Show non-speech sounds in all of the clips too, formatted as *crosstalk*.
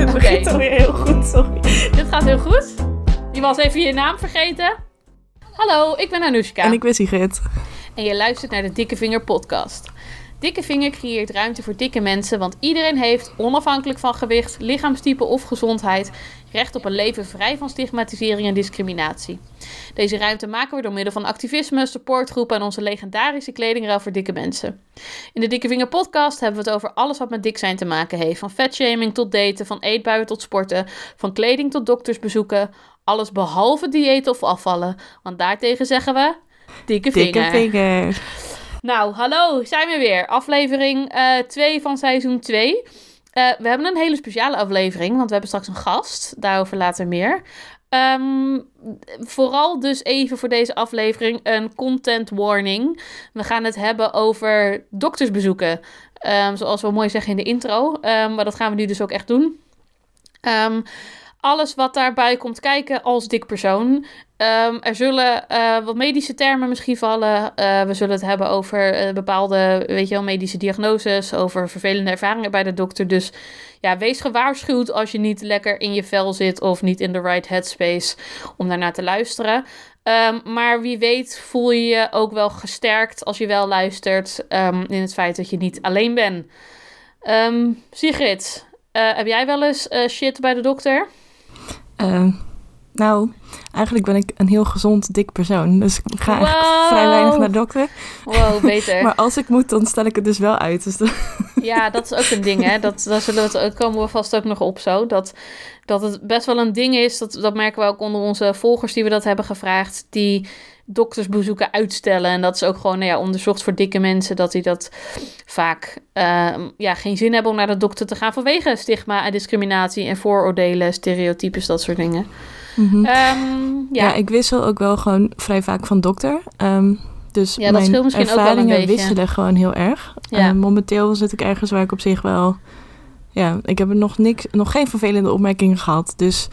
dit Oké. begint alweer heel goed, sorry. Dit gaat heel goed. Je was even je naam vergeten. Ik ben Anoushka. En ik ben Sigrid. En je luistert naar de Dikke Vinger podcast. Dikke Vinger creëert ruimte voor dikke mensen, want iedereen heeft, onafhankelijk van gewicht, lichaamstype of gezondheid, recht op een leven vrij van stigmatisering en discriminatie. Deze ruimte maken we door middel van activisme, supportgroepen en onze legendarische kledingruil voor dikke mensen. In de Dikke Vinger podcast hebben we het over alles wat met dik zijn te maken heeft. Van vetshaming tot daten, van eetbuien tot sporten, van kleding tot doktersbezoeken. Alles behalve diëten of afvallen, want daartegen zeggen we... Dikke vinger. Dikke vinger. Nou, hallo, zijn we weer. Aflevering 2 van seizoen 2. we hebben een hele speciale aflevering, want we hebben straks een gast. Daarover later meer. Ehm, vooral dus even voor deze aflevering een content warning. We gaan het hebben over doktersbezoeken. Ehm, zoals we mooi zeggen in de intro. Ehm, maar dat gaan we nu dus ook echt doen. Ehm, alles wat daarbij komt kijken als dik persoon. Ehm, er zullen eh, wat medische termen misschien vallen. Eh, we zullen het hebben over eh, bepaalde weet je wel, medische diagnoses. Over vervelende ervaringen bij de dokter. Dus ja, wees gewaarschuwd als je niet lekker in je vel zit. Of niet in de right headspace om daarnaar te luisteren. Ehm, maar wie weet voel je je ook wel gesterkt als je wel luistert. ehm, in het feit dat je niet alleen bent. Sigrid, heb jij wel eens shit bij de dokter? Ehm, nou, eigenlijk ben ik een heel gezond, dik persoon. Dus ik ga eigenlijk vrij weinig naar de dokter. Wow, beter. *laughs* Maar als ik moet, dan stel ik het dus wel uit. Dus dat- *laughs* Ja, dat is ook een ding, hè. Dat, daar zullen we het, komen we vast ook nog op zo. Dat, dat het best wel een ding is, dat, dat merken we ook onder onze volgers die we dat hebben gevraagd, die doktersbezoeken uitstellen. En dat is ook gewoon nou ja, onderzocht voor dikke mensen, dat die dat vaak ehm, ja, geen zin hebben om naar de dokter te gaan vanwege stigma en discriminatie en vooroordelen, stereotypes, dat soort dingen. Mhm. Ehm, ja. ja, ik wissel ook wel gewoon vrij vaak van dokter. Ehm, dus Ja, dat mijn scheelt misschien ook wel een ervaringen wisselen gewoon heel erg. Ja. Momenteel zit ik ergens waar ik op zich wel... Ja, ik heb er nog, niks, nog geen vervelende opmerkingen gehad. Dus,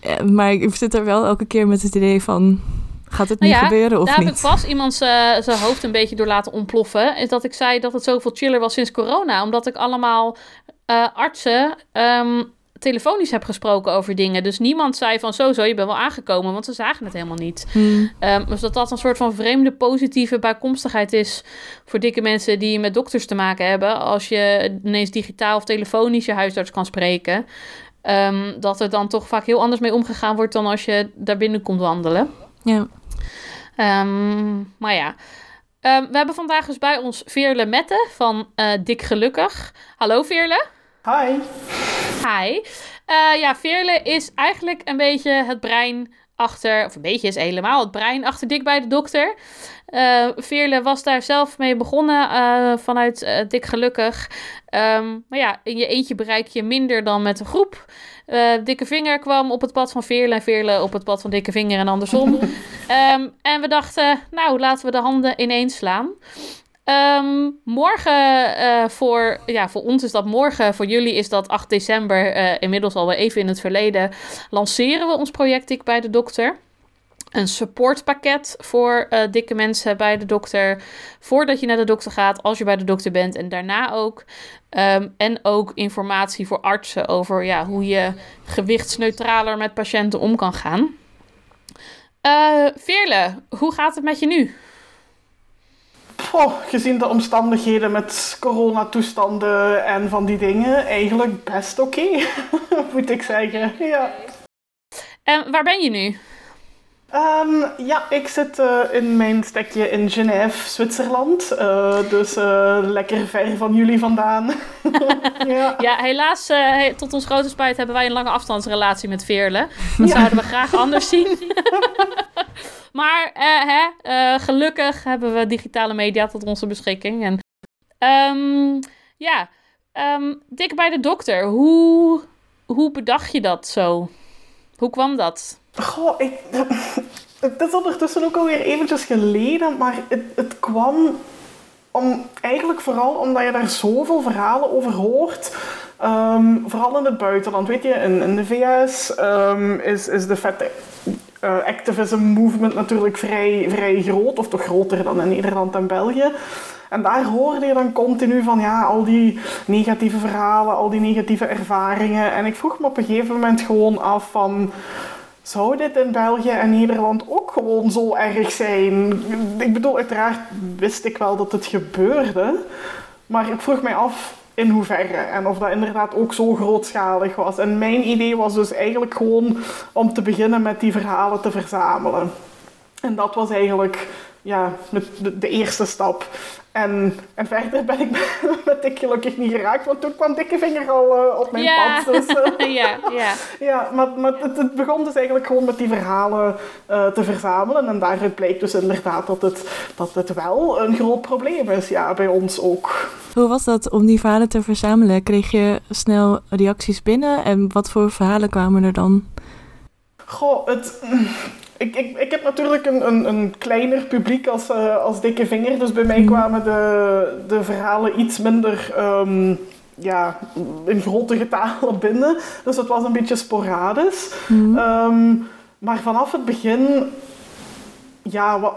eh, maar ik zit er wel elke keer met het idee van... Gaat het nu Nou ja, gebeuren of Daar heb niet? ik vast iemand z'n zijn hoofd een beetje door laten ontploffen. Is dat ik zei dat het zoveel chiller was sinds corona. Omdat ik allemaal eh, artsen ehm, telefonisch heb gesproken over dingen. Dus niemand zei van zo zo, je bent wel aangekomen. Want ze zagen het helemaal niet. Hmm. Ehm, dus dat dat een soort van vreemde positieve bijkomstigheid is voor dikke mensen die met dokters te maken hebben. Als je ineens digitaal of telefonisch je huisarts kan spreken. Ehm, dat er dan toch vaak heel anders mee omgegaan wordt dan als je daar binnen komt wandelen. Ja. Ehm, maar ja, Ehm, we hebben vandaag dus bij ons Veerle Mette van eh, Dik Gelukkig. Hallo Veerle. Hi. Hi. Eh, ja, Veerle is eigenlijk een beetje het brein achter, of een beetje is helemaal het brein achter Dik bij de dokter. Eh Veerle was daar zelf mee begonnen eh, vanuit eh, Dik Gelukkig. Ehm, maar ja, in je eentje bereik je minder dan met een groep. Dikke Vinger kwam op het pad van Veerle en Veerle op het pad van Dikke Vinger en andersom. *laughs* Ehm, en we dachten, nou, laten we de handen ineens slaan. Ehm, morgen eh, voor, ja, voor ons is dat morgen, voor jullie is dat 8 december, eh, inmiddels alweer even in het verleden, lanceren we ons project Dik bij de Dokter. Een supportpakket voor eh, dikke mensen bij de dokter. Voordat je naar de dokter gaat, als je bij de dokter bent en daarna ook. Ehm, en ook informatie voor artsen over ja, hoe je gewichtsneutraler met patiënten om kan gaan. Eh Veerle, hoe gaat het met je nu? Gezien de omstandigheden met coronatoestanden en van die dingen, eigenlijk best oké, *laughs* moet ik zeggen. Ja. En waar ben je nu? Ehm, ja, ik zit eh, in mijn stekje in Genève, Zwitserland. Eh, dus eh, lekker ver van jullie vandaan. *laughs* ja. Ja, helaas, he- tot ons grote spijt hebben wij een lange afstandsrelatie met Veerle. *laughs* Dat zouden we graag anders zien. *laughs* maar hè, gelukkig hebben we digitale media tot onze beschikking. En, ehm, ja, ehm, dik bij de dokter. Hoe, hoe bedacht je dat zo? Hoe kwam dat? Goh, het is ondertussen ook alweer eventjes geleden, maar het, het kwam om, eigenlijk vooral omdat je daar zoveel verhalen over hoort. Ehm, vooral in het buitenland. Weet je, in, de VS ehm, is, is de fat uh, activism movement natuurlijk vrij, vrij groot, of toch groter dan in Nederland en België. En daar hoorde je dan continu van ja, al die negatieve verhalen, al die negatieve ervaringen. En ik vroeg me op een gegeven moment gewoon af van zou dit in België en Nederland ook gewoon zo erg zijn? Ik bedoel, uiteraard wist ik wel dat het gebeurde, maar ik vroeg mij af in hoeverre en of dat inderdaad ook zo grootschalig was. En mijn idee was dus eigenlijk gewoon om te beginnen met die verhalen te verzamelen. En dat was eigenlijk ja, de, de eerste stap. En, en verder ben ik *laughs* met Dick gelukkig niet geraakt, want toen kwam Dikke Vinger al uh, op mijn ja. pad. Dus, uh, *laughs* ja, ja. ja, maar, maar het, het, begon dus eigenlijk gewoon met die verhalen uh, te verzamelen. En daaruit blijkt dus inderdaad dat het, dat het wel een groot probleem is, ja, bij ons ook. Hoe was dat om die verhalen te verzamelen? Kreeg je snel reacties binnen en wat voor verhalen kwamen er dan? Goh, het ik, ik, ik heb natuurlijk een, een, een kleiner publiek als, uh, als Dikke Vinger. Dus bij mij kwamen de, de verhalen iets minder um, ja, in grote getalen *laughs* binnen. Dus het was een beetje sporadisch. Mm. Um, maar vanaf het begin... Ja, wat,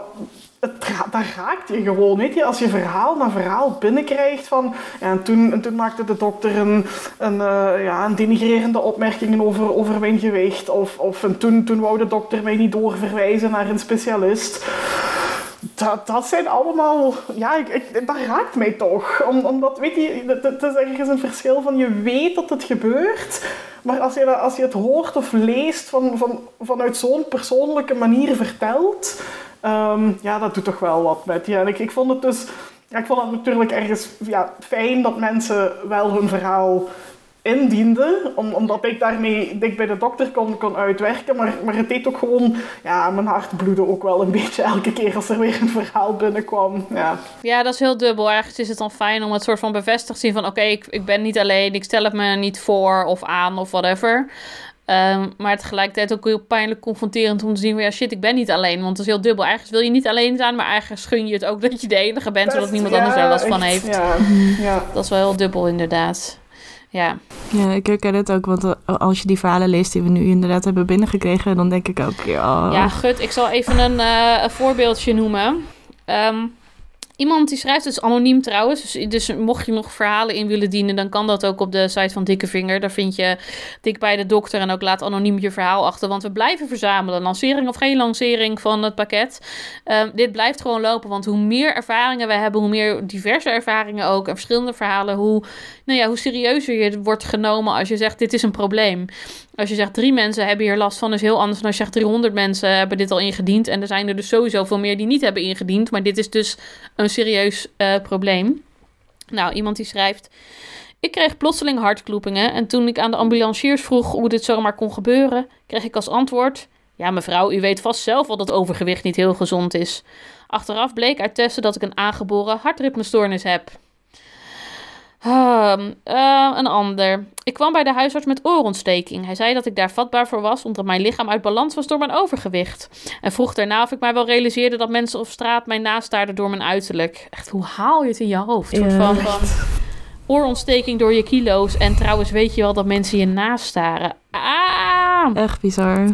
daar raakt je gewoon, weet je. Als je verhaal na verhaal binnenkrijgt van... En, toen, en toen maakte de dokter een, een, uh, ja, een denigrerende opmerkingen over, over mijn gewicht. Of, of en toen, toen wou de dokter mij niet doorverwijzen naar een specialist. Dat, dat zijn allemaal... Ja, ik, ik, dat raakt mij toch. Om, omdat, weet je, het is ergens een verschil van... Je weet dat het gebeurt... Maar als je, als je het hoort of leest van, van, vanuit zo'n persoonlijke manier verteld... Um, ja, dat doet toch wel wat met je. En ik, ik vond het dus... Ja, ik vond het natuurlijk ergens ja, fijn dat mensen wel hun verhaal indienden, om, omdat ik daarmee dik bij de dokter kon, kon uitwerken. Maar, maar het deed ook gewoon, ja, mijn hart bloedde ook wel een beetje elke keer als er weer een verhaal binnenkwam. Ja, ja dat is heel dubbel. Ergens is het dan fijn om het soort van bevestigd te zien van, oké, ik, ik ben niet alleen, ik stel het me niet voor of aan of whatever. Um, maar tegelijkertijd ook heel pijnlijk confronterend om te zien van ja shit, ik ben niet alleen. Want het is heel dubbel. Ergens wil je niet alleen zijn, maar ergens gun je het ook dat je de enige bent, Best, zodat niemand ja, anders er last van heeft. Ja, *laughs* ja. Dat is wel heel dubbel inderdaad. Ja. ja, ik herken het ook, want als je die verhalen leest die we nu inderdaad hebben binnengekregen, dan denk ik ook, ja... Ja, gut, ik zal even een, uh, een voorbeeldje noemen. Um, Iemand die schrijft, is anoniem trouwens. Dus, dus, mocht je nog verhalen in willen dienen, dan kan dat ook op de site van Dikke Vinger. Daar vind je dik bij de dokter en ook laat anoniem je verhaal achter. Want we blijven verzamelen. Lancering of geen lancering van het pakket. Um, dit blijft gewoon lopen. Want hoe meer ervaringen we hebben, hoe meer diverse ervaringen ook en verschillende verhalen, hoe, nou ja, hoe serieuzer je wordt genomen als je zegt: dit is een probleem. Als je zegt drie mensen hebben hier last van, is heel anders dan als je zegt 300 mensen hebben dit al ingediend. En er zijn er dus sowieso veel meer die niet hebben ingediend. Maar dit is dus een serieus uh, probleem. Nou, iemand die schrijft. Ik kreeg plotseling hartkloepingen en toen ik aan de ambulanciers vroeg hoe dit zomaar kon gebeuren, kreeg ik als antwoord: Ja, mevrouw, u weet vast zelf wel dat overgewicht niet heel gezond is. Achteraf bleek uit testen dat ik een aangeboren hartritmestoornis heb. Uh, uh, een ander. Ik kwam bij de huisarts met oorontsteking. Hij zei dat ik daar vatbaar voor was, omdat mijn lichaam uit balans was door mijn overgewicht. En vroeg daarna of ik mij wel realiseerde dat mensen op straat mij nastaarden door mijn uiterlijk. Echt, hoe haal je het in je hoofd? Een van, van oorontsteking door je kilo's. En trouwens, weet je wel dat mensen je nastaren? Ah! Echt bizar.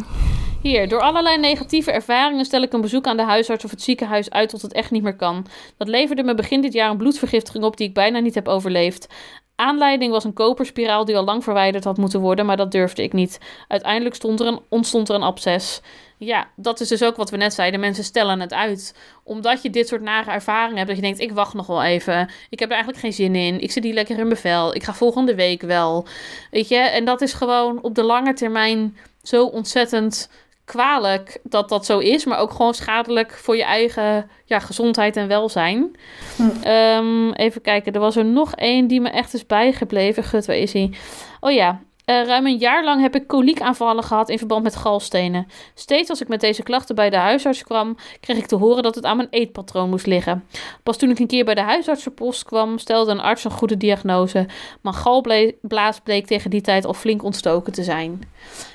Hier, door allerlei negatieve ervaringen stel ik een bezoek aan de huisarts of het ziekenhuis uit tot het echt niet meer kan. Dat leverde me begin dit jaar een bloedvergiftiging op die ik bijna niet heb overleefd. Aanleiding was een koperspiraal die al lang verwijderd had moeten worden, maar dat durfde ik niet. Uiteindelijk stond er een, ontstond er een absces. Ja, dat is dus ook wat we net zeiden. Mensen stellen het uit. Omdat je dit soort nare ervaringen hebt. Dat je denkt, ik wacht nog wel even. Ik heb er eigenlijk geen zin in. Ik zit hier lekker in mijn vel. Ik ga volgende week wel. Weet je? En dat is gewoon op de lange termijn zo ontzettend kwalijk dat dat zo is, maar ook gewoon schadelijk voor je eigen ja, gezondheid en welzijn. Hm. Um, even kijken, er was er nog één die me echt is bijgebleven. Gut, waar is hij? Oh ja, Uh, ruim een jaar lang heb ik koliekaanvallen gehad in verband met galstenen. Steeds als ik met deze klachten bij de huisarts kwam, kreeg ik te horen dat het aan mijn eetpatroon moest liggen. Pas toen ik een keer bij de huisartsenpost kwam, stelde een arts een goede diagnose. Mijn galblaas bleek tegen die tijd al flink ontstoken te zijn.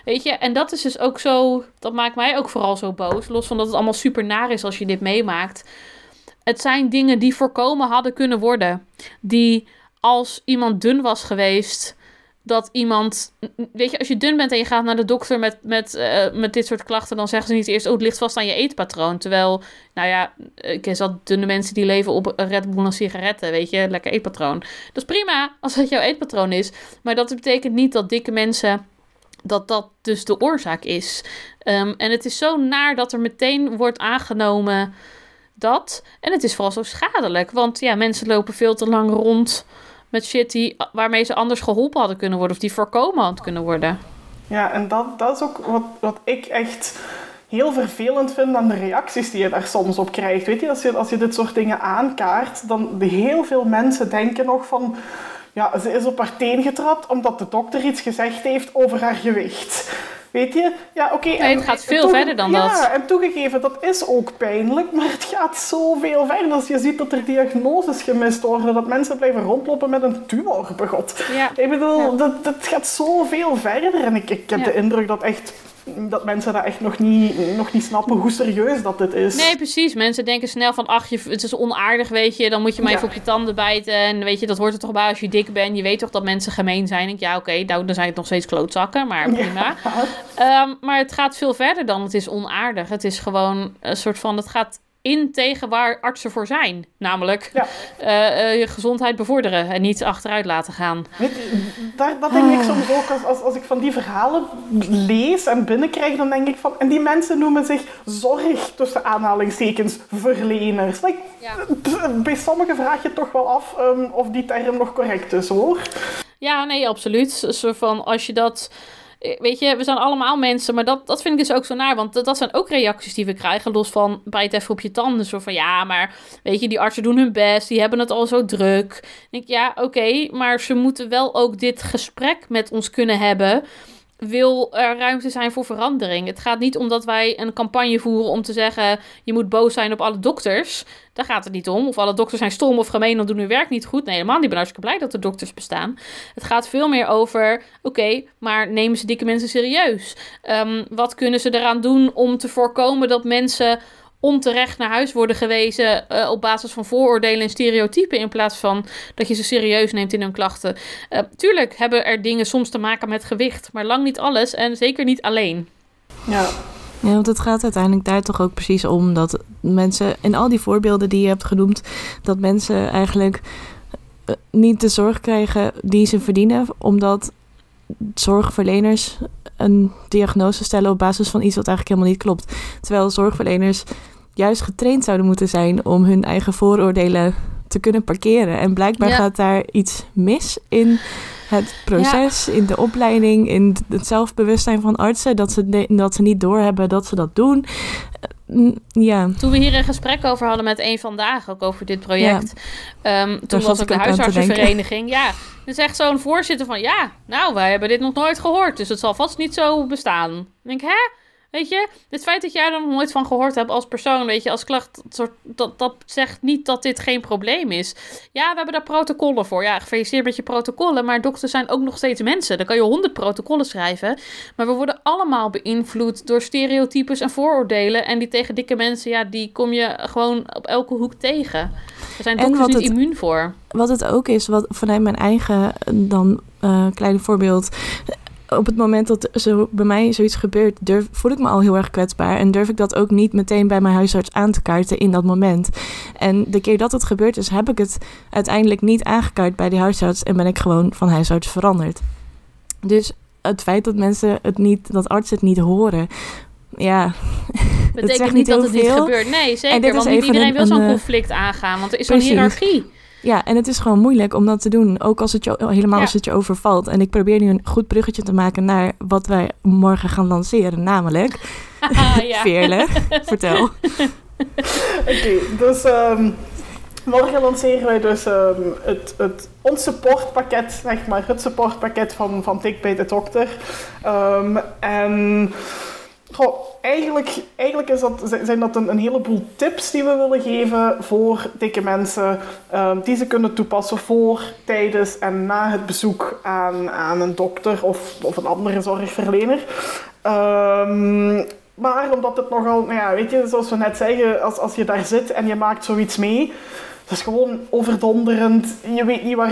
Weet je, en dat is dus ook zo, dat maakt mij ook vooral zo boos. Los van dat het allemaal super naar is als je dit meemaakt. Het zijn dingen die voorkomen hadden kunnen worden. Die als iemand dun was geweest, dat iemand. Weet je, als je dun bent en je gaat naar de dokter met, met, uh, met dit soort klachten, dan zeggen ze niet eerst: Oh, het ligt vast aan je eetpatroon. Terwijl, nou ja, ik ken zat dunne mensen die leven op Red Bull en sigaretten. Weet je, lekker eetpatroon. Dat is prima als dat jouw eetpatroon is. Maar dat betekent niet dat dikke mensen. Dat dat dus de oorzaak is. Um, en het is zo naar dat er meteen wordt aangenomen dat. En het is vooral zo schadelijk. Want ja, mensen lopen veel te lang rond met shit die, waarmee ze anders geholpen hadden kunnen worden. Of die voorkomen had kunnen worden. Ja, en dat, dat is ook wat, wat ik echt heel vervelend vind aan de reacties die je daar soms op krijgt. Weet je, als je, als je dit soort dingen aankaart, dan heel veel mensen denken nog van... Ja, ze is op haar teen getrapt omdat de dokter iets gezegd heeft over haar gewicht. Weet je? Ja, oké. nee, het gaat veel verder dan dat. Ja, en toegegeven, dat is ook pijnlijk, maar het gaat zoveel verder. Als je ziet dat er diagnoses gemist worden, dat mensen blijven rondlopen met een tumor, begot. Ja. Ik bedoel, dat, dat gaat zoveel verder. En ik, ik heb de indruk dat echt dat mensen dat echt nog niet, nog niet snappen hoe serieus dat dit is. Nee, precies. Mensen denken snel van, ach, je, het is onaardig, weet je. Dan moet je maar even op je tanden bijten. En weet je, dat hoort er toch bij als je dik bent. Je weet toch dat mensen gemeen zijn. Ik, ja, oké, nou, dan zijn het nog steeds klootzakken, maar prima. *laughs* Ehm, maar het gaat veel verder dan het is onaardig. Het is gewoon een soort van, het gaat in tegen waar artsen voor zijn. Namelijk ja. Eh, eh, je gezondheid bevorderen en niet achteruit laten gaan. daar, dat denk ik ah. soms ook. Als, als, als ik van die verhalen lees en binnenkrijg, dan denk ik van... En die mensen noemen zich zorg, tussen aanhalingstekens, verleners. Like, Bij sommigen vraag je toch wel af um, of die term nog correct is, hoor. Ja, nee, absoluut. Zo van, als je dat weet je, we zijn allemaal mensen, maar dat, dat vind ik dus ook zo naar. Want dat, zijn ook reacties die we krijgen, los van bijt even op je tanden. Zo van, ja, maar weet je, die artsen doen hun best, die hebben het al zo druk. Ik denk, ja, oké, maar ze moeten wel ook dit gesprek met ons kunnen hebben wil er ruimte zijn voor verandering. Het gaat niet om dat wij een campagne voeren om te zeggen: je moet boos zijn op alle dokters. Daar gaat het niet om. Of alle dokters zijn stom of gemeen of doen hun werk niet goed. Nee, helemaal niet. Ik ben hartstikke blij dat er dokters bestaan. Het gaat veel meer over: oké, maar nemen ze dikke mensen serieus? Um, wat kunnen ze eraan doen om te voorkomen dat mensen onterecht naar huis worden gewezen uh, op basis van vooroordelen en stereotypen in plaats van dat je ze serieus neemt in hun klachten. Uh, tuurlijk hebben er dingen soms te maken met gewicht, maar lang niet alles en zeker niet alleen. Ja. Ja, want het gaat uiteindelijk daar toch ook precies om dat mensen, in al die voorbeelden die je hebt genoemd, dat mensen eigenlijk eh, niet de zorg krijgen die ze verdienen, omdat zorgverleners een diagnose stellen op basis van iets wat eigenlijk helemaal niet klopt. Terwijl zorgverleners juist getraind zouden moeten zijn om hun eigen vooroordelen te kunnen parkeren. En blijkbaar gaat daar iets mis in het proces, in de opleiding, in het zelfbewustzijn van artsen, dat ze, dat ze niet doorhebben dat ze dat doen. Mm, ja. Toen we hier een gesprek over hadden met een vandaag, ook over dit project, um, toen was ook de huisartsenvereniging. Ja, dan zegt zo'n voorzitter van, ja, nou, wij hebben dit nog nooit gehoord, dus het zal vast niet zo bestaan. Dan denk ik, hè? Weet je, het feit dat jij er nog nooit van gehoord hebt als persoon, weet je, als klacht, dat, dat zegt niet dat dit geen probleem is. Ja, we hebben daar protocollen voor. Ja, gefeliciteerd met je protocollen, maar dokters zijn ook nog steeds mensen. Dan kan je honderd protocollen schrijven. Maar we worden allemaal beïnvloed door stereotypes en vooroordelen. En die tegen dikke mensen, ja, die kom je gewoon op elke hoek tegen. Er zijn dokters niet immuun voor. Wat het ook is, wat vanuit mijn eigen dan uh, kleine voorbeeld op het moment dat zo bij mij zoiets gebeurt, durf, voel ik me al heel erg kwetsbaar. En durf ik dat ook niet meteen bij mijn huisarts aan te kaarten in dat moment. En de keer dat het gebeurd is, heb ik het uiteindelijk niet aangekaart bij die huisarts. En ben ik gewoon van huisarts veranderd. Dus het feit dat mensen het niet, dat artsen het niet horen. Ja, *laughs* betekent niet dat het niet gebeurt. Nee, zeker. Want niet iedereen wil zo'n conflict aangaan. Want er is zo'n hiërarchie. Ja, en het is gewoon moeilijk om dat te doen. Ook als het je, helemaal als het je overvalt. En ik probeer nu een goed bruggetje te maken naar wat wij morgen gaan lanceren. Namelijk, *laughs* ah, *laughs* Veerle, vertel. *laughs* Oké, dus... Um, morgen lanceren wij dus ehm, het, het, ons supportpakket, zeg maar. Het supportpakket van, van Tik bij de Dokter. Ehm, en Goh, eigenlijk, eigenlijk is zijn dat een, heleboel tips die we willen geven voor dikke mensen. Um, die ze kunnen toepassen voor, tijdens en na het bezoek aan, aan een dokter of, of een andere zorgverlener. Um, maar omdat het nogal, nou ja, weet je, zoals we net zeggen, als, als je daar zit en je maakt zoiets mee, het is gewoon overdonderend. Je weet niet waar,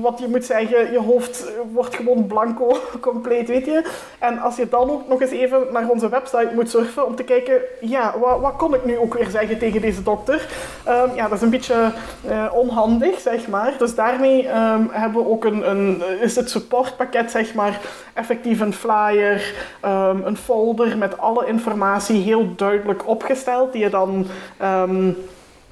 wat je moet zeggen. Je hoofd wordt gewoon blanco, *laughs* compleet, weet je. En als je dan ook nog eens even naar onze website moet surfen om te kijken, ja, wat, wat kon ik nu ook weer zeggen tegen deze dokter? Um, ja, dat is een beetje uh, onhandig, zeg maar. Dus daarmee um, hebben we ook een, een, is het supportpakket, zeg maar, effectief een flyer, um, een folder met alle informatie heel duidelijk opgesteld, die je dan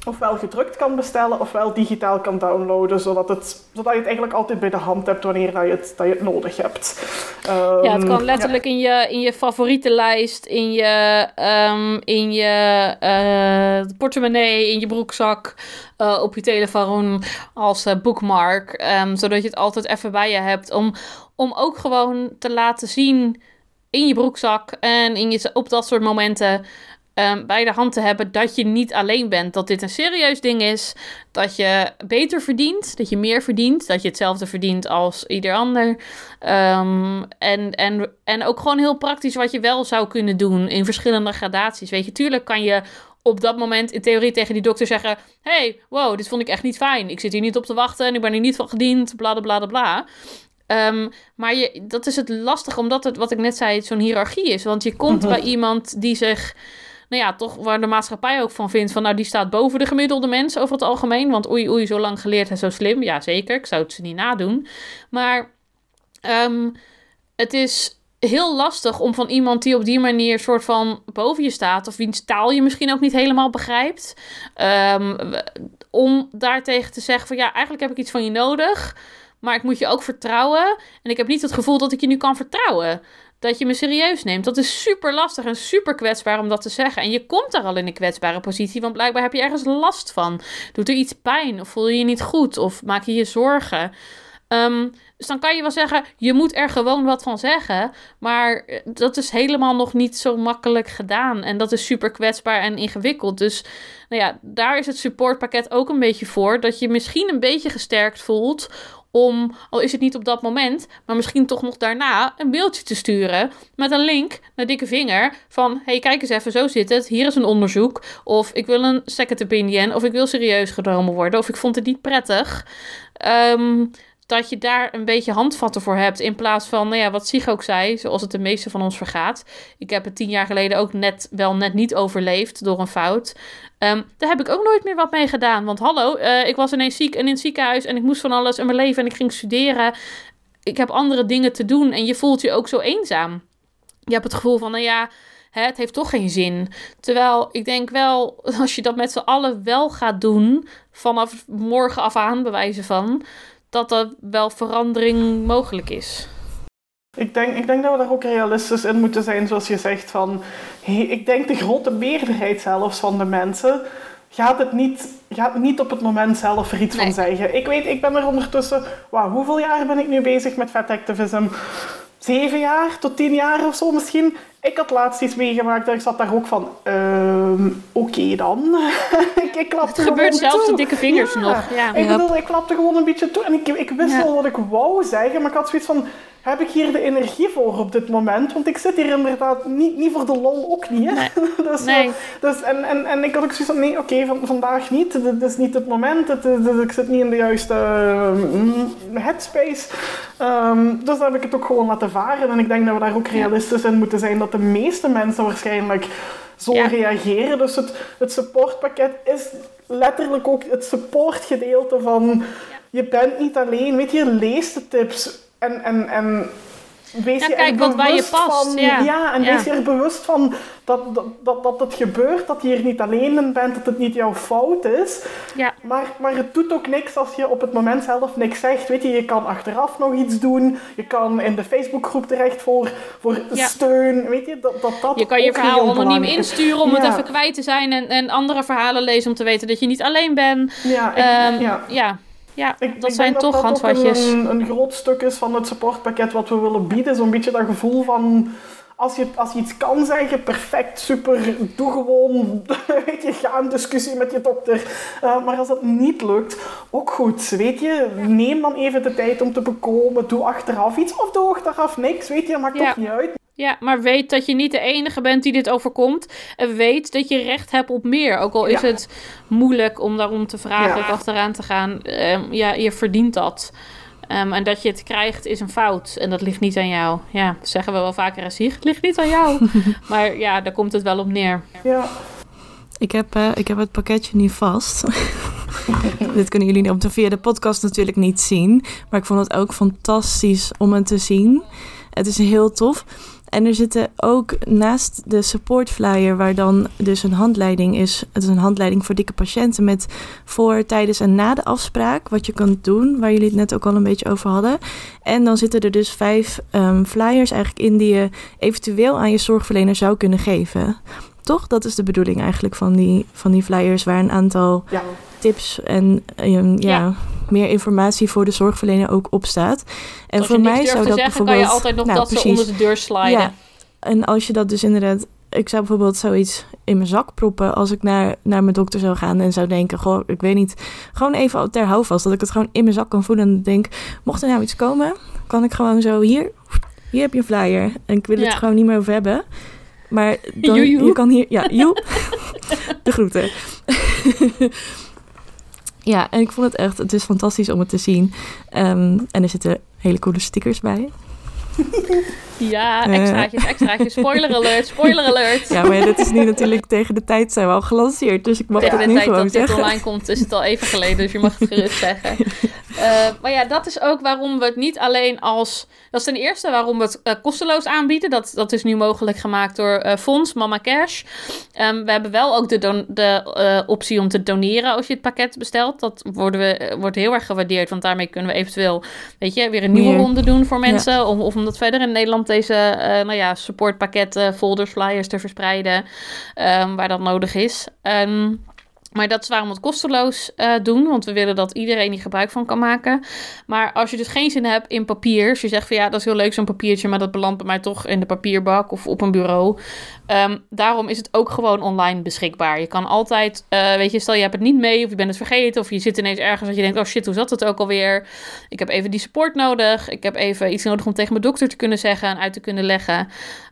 ofwel gedrukt kan bestellen ofwel digitaal kan downloaden, zodat, het, zodat je het eigenlijk altijd bij de hand hebt wanneer dat je het, dat je het nodig hebt. Um, ja, het kan letterlijk in, je, in je favorietenlijst, in je, um, in je uh, portemonnee, in je broekzak, uh, op je telefoon als uh, bookmark, um, zodat je het altijd even bij je hebt om, om ook gewoon te laten zien in je broekzak en in je, op dat soort momenten um, bij de hand te hebben dat je niet alleen bent. Dat dit een serieus ding is. Dat je beter verdient. Dat je meer verdient. Dat je hetzelfde verdient als ieder ander. Um, en, en, en ook gewoon heel praktisch wat je wel zou kunnen doen in verschillende gradaties. Weet je, tuurlijk kan je op dat moment in theorie tegen die dokter zeggen: Hey, wow, dit vond ik echt niet fijn. Ik zit hier niet op te wachten en ik ben hier niet van gediend. Bla bla bla bla. Um, maar je, dat is het lastige, omdat het, wat ik net zei, zo'n hiërarchie is. Want je komt mhm. bij iemand die zich nou ja, toch waar de maatschappij ook van vindt van nou die staat boven de gemiddelde mens over het algemeen. Want oei oei, zo lang geleerd en zo slim. Ja, zeker. Ik zou het ze niet nadoen. Maar um, het is heel lastig om van iemand die op die manier soort van boven je staat, of wiens taal je misschien ook niet helemaal begrijpt, um, om daartegen te zeggen van ja, eigenlijk heb ik iets van je nodig, maar ik moet je ook vertrouwen en ik heb niet het gevoel dat ik je nu kan vertrouwen dat je me serieus neemt. Dat is super lastig en super kwetsbaar om dat te zeggen. En je komt daar al in een kwetsbare positie, want blijkbaar heb je ergens last van. Doet er iets pijn of voel je je niet goed of maak je je zorgen. Ehm, dus dan kan je wel zeggen, je moet er gewoon wat van zeggen. Maar eh, dat is helemaal nog niet zo makkelijk gedaan. En dat is super kwetsbaar en ingewikkeld. Dus nou ja, daar is het supportpakket ook een beetje voor. Dat je misschien een beetje gesterkt voelt om, al is het niet op dat moment, maar misschien toch nog daarna, een mailtje te sturen met een link naar dikke vinger van, hey kijk eens even, zo zit het, hier is een onderzoek, of ik wil een second opinion, of ik wil serieus genomen worden, of ik vond het niet prettig. Um, dat je daar een beetje handvatten voor hebt. In plaats van, nou ja, wat Sig ook zei, zoals het de meeste van ons vergaat. Ik heb het tien jaar geleden ook net wel net niet overleefd door een fout. Um, daar heb ik ook nooit meer wat mee gedaan. Want hallo, uh, ik was ineens ziek en in het ziekenhuis en ik moest van alles in mijn leven en ik ging studeren. Ik heb andere dingen te doen en je voelt je ook zo eenzaam. Je hebt het gevoel van, nou ja, het heeft toch geen zin. Terwijl ik denk wel, *laughs* als je dat met z'n allen wel gaat doen, vanaf morgen af aan, bewijzen van, dat er wel verandering mogelijk is. Ik denk, ik denk dat we daar ook realistisch in moeten zijn, zoals je zegt. Van, ik denk de grote meerderheid zelfs van de mensen gaat het niet, gaat niet op het moment zelf er iets van zeggen. Ik weet, ik ben er ondertussen, wow, hoeveel jaar ben ik nu bezig met vet activism? Zeven jaar tot tien jaar of zo misschien. Ik had laatst iets meegemaakt en ik zat daar ook van, uh, oké dan. *laughs* ik, ik het gebeurt zelfs de dikke vingers nog. Ja. Ik bedoel, ik klapte gewoon een beetje toe en ik, ik wist wel wat ik wou zeggen, maar ik had zoiets van, heb ik hier de energie voor op dit moment? Want ik zit hier inderdaad niet, niet voor de lol ook niet. Hè? Nee. *laughs* dus, nee. dus, en, en, en ik had ook zoiets van, nee, oké, van, vandaag niet. Dit is niet het moment. Het, ik zit niet in de juiste um, headspace. Um, dus dan heb ik het ook gewoon laten varen. En ik denk dat we daar ook realistisch in moeten zijn dat de meeste mensen waarschijnlijk zo reageren. Dus het, het supportpakket is letterlijk ook het supportgedeelte van... Je bent niet alleen, weet je, lees de tips en, en, en wees Ja, je kijk er wat bij je bewust past, Van, ja. en wees je er bewust van dat, dat, dat, dat het gebeurt, dat je hier niet alleen in bent, dat het niet jouw fout is. Ja. Maar, maar het doet ook niks als je op het moment zelf niks zegt. Weet je, je kan achteraf nog iets doen. Je kan in de Facebookgroep terecht voor, voor Ja. steun. Weet je, dat dat, dat Je kan je verhaal anoniem insturen om het even kwijt te zijn. En, en andere verhalen lezen om te weten dat je niet alleen bent. Ja, ik, Ehm, ja. ja. Ja, Ik, dat ik zijn toch dat dat handvatjes. Een, een groot stuk is van het supportpakket wat we willen bieden. Zo'n beetje dat gevoel van. Als je, als je iets kan zeggen, perfect, super, doe gewoon, *laughs* weet je, ga in discussie met je dokter. Eh, maar als dat niet lukt, ook goed, weet je, neem dan even de tijd om te bekomen, doe achteraf iets of doe achteraf niks, weet je, maakt Ja. toch niet uit. Ja, maar weet dat je niet de enige bent die dit overkomt. En weet dat je recht hebt op meer. Ook al is Ja. het moeilijk om daarom te vragen Ja. of achteraan te gaan. Ehm, ja, je verdient dat. Ehm, en dat je het krijgt is een fout. En dat ligt niet aan jou. Ja, zeggen we wel vaker als hier. Het ligt niet aan jou. *laughs* maar ja, daar komt het wel op neer. Ja, Ik heb, eh, ik heb het pakketje nu vast. *laughs* Dit kunnen jullie op de, via de podcast natuurlijk niet zien. Maar ik vond het ook fantastisch om het te zien. Het is heel tof. En er zitten ook naast de support flyer, waar dan dus een handleiding is. Het is een handleiding voor dikke patiënten met voor, tijdens en na de afspraak. Wat je kunt doen, waar jullie het net ook al een beetje over hadden. En dan zitten er dus vijf ehm, flyers eigenlijk in die je eventueel aan je zorgverlener zou kunnen geven. Toch? Dat is de bedoeling eigenlijk van die, van die flyers, waar een aantal ja. tips en ehm, ja, Ja. Meer informatie voor de zorgverlener ook op staat. En Als voor mij zou dat zeggen, bijvoorbeeld. kan je altijd nog nou, dat ze onder de deur sliden. Ja. En als je dat dus inderdaad. Ik zou bijvoorbeeld zoiets in mijn zak proppen als ik naar, naar mijn dokter zou gaan en zou denken: Goh, ik weet niet. Gewoon even ter houvast, dat ik het gewoon in mijn zak kan voelen. En denk: mocht er nou iets komen, kan ik gewoon zo hier. Hier heb je een flyer. En ik wil Ja. het gewoon niet meer over hebben. Maar dan, Joe, joe. je kan hier. Ja, joe. *laughs* De groeten. Ja, en ik vond het echt. Het is fantastisch om het te zien. Ehm, en er zitten hele coole stickers bij. *laughs* Ja, Eh. extraatjes, extraatjes. Spoiler alert, spoiler alert. Ja, maar ja, dit is nu natuurlijk tegen de tijd zijn we al gelanceerd. Dus ik mag Tegen het de nu tijd gewoon dat dit zeggen. online komt, is het al even geleden, dus je mag het gerust *laughs* zeggen. Eh, maar ja, dat is ook waarom we het niet alleen als. Dat is ten eerste waarom we het eh, kosteloos aanbieden. Dat, dat is nu mogelijk gemaakt door eh, Fonds, Mama Cash. Ehm, we hebben wel ook de, don- de optie om te doneren als je het pakket bestelt. Dat worden we, wordt heel erg gewaardeerd, want daarmee kunnen we eventueel weet je, weer een nieuwe Meer. ronde doen voor mensen. Om, of om dat verder in Nederland deze eh, nou ja, supportpakketten, folders, flyers te verspreiden. ehm, waar dat nodig is. Ehm, maar dat is waarom we het kosteloos eh, doen. Want we willen dat iedereen hier gebruik van kan maken. Maar als je dus geen zin hebt in papier. Als je zegt van ja, dat is heel leuk zo'n papiertje. Maar dat belandt bij mij toch in de papierbak of op een bureau. Ehm, daarom is het ook gewoon online beschikbaar. Je kan altijd, eh, weet je, stel je hebt het niet mee. Of je bent het vergeten. Of je zit ineens ergens dat je denkt, oh shit, hoe zat het ook alweer? Ik heb even die support nodig. Ik heb even iets nodig om tegen mijn dokter te kunnen zeggen en uit te kunnen leggen.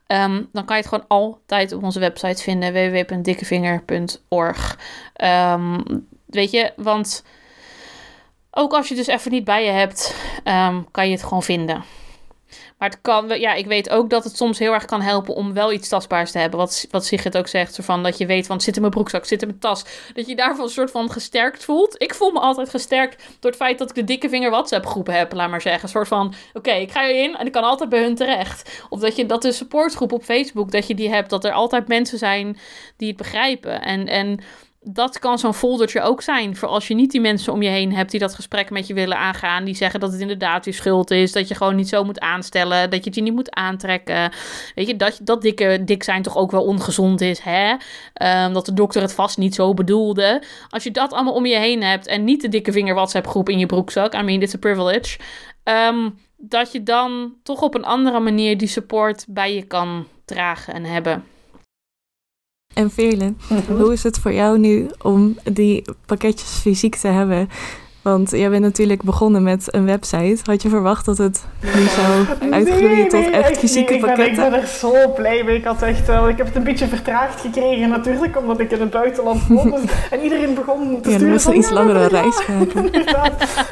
Ehm, dan kan je het gewoon altijd op onze website vinden, www.dikkevinger.org. Ehm, weet je, want ook als je dus even niet bij je hebt, ehm, kan je het gewoon vinden. Maar het kan, ja, ik weet ook dat het soms heel erg kan helpen om wel iets tastbaars te hebben. Wat, wat Sigrid ook zegt, van dat je weet, van het zit in mijn broekzak, zit in mijn tas. Dat je je daarvan een soort van gesterkt voelt. Ik voel me altijd gesterkt door het feit dat ik de dikke vinger WhatsApp groepen heb, laat maar zeggen. Een soort van, oké, ik ga erin en ik kan altijd bij hun terecht. Of dat je dat de supportgroep op Facebook, dat je die hebt, dat er altijd mensen zijn die het begrijpen. En, en dat kan zo'n foldertje ook zijn. Voor als je niet die mensen om je heen hebt die dat gesprek met je willen aangaan. Die zeggen dat het inderdaad je schuld is. Dat je gewoon niet zo moet aanstellen. Dat je het je niet moet aantrekken. Weet je, dat, dat dikke, dik zijn toch ook wel ongezond is. Hè? Ehm, dat de dokter het vast niet zo bedoelde. Als je dat allemaal om je heen hebt. En niet de dikke vinger WhatsApp groep in je broekzak. I mean, it's a privilege. Ehm, dat je dan toch op een andere manier die support bij je kan dragen en hebben. En Veerle, hoe is het voor jou nu om die pakketjes fysiek te hebben? Want jij bent natuurlijk begonnen met een website. Had je verwacht dat het nu zou uitgroeien Nee, tot nee, echt fysieke ik ben, pakketten? Ik ben er zo blij mee. Ik had echt wel... Ik heb het een beetje vertraagd gekregen natuurlijk, omdat ik in het buitenland woon. *laughs* Dus- en iedereen begon te Ja, sturen moest van, een iets ja, langere reis maken. *laughs*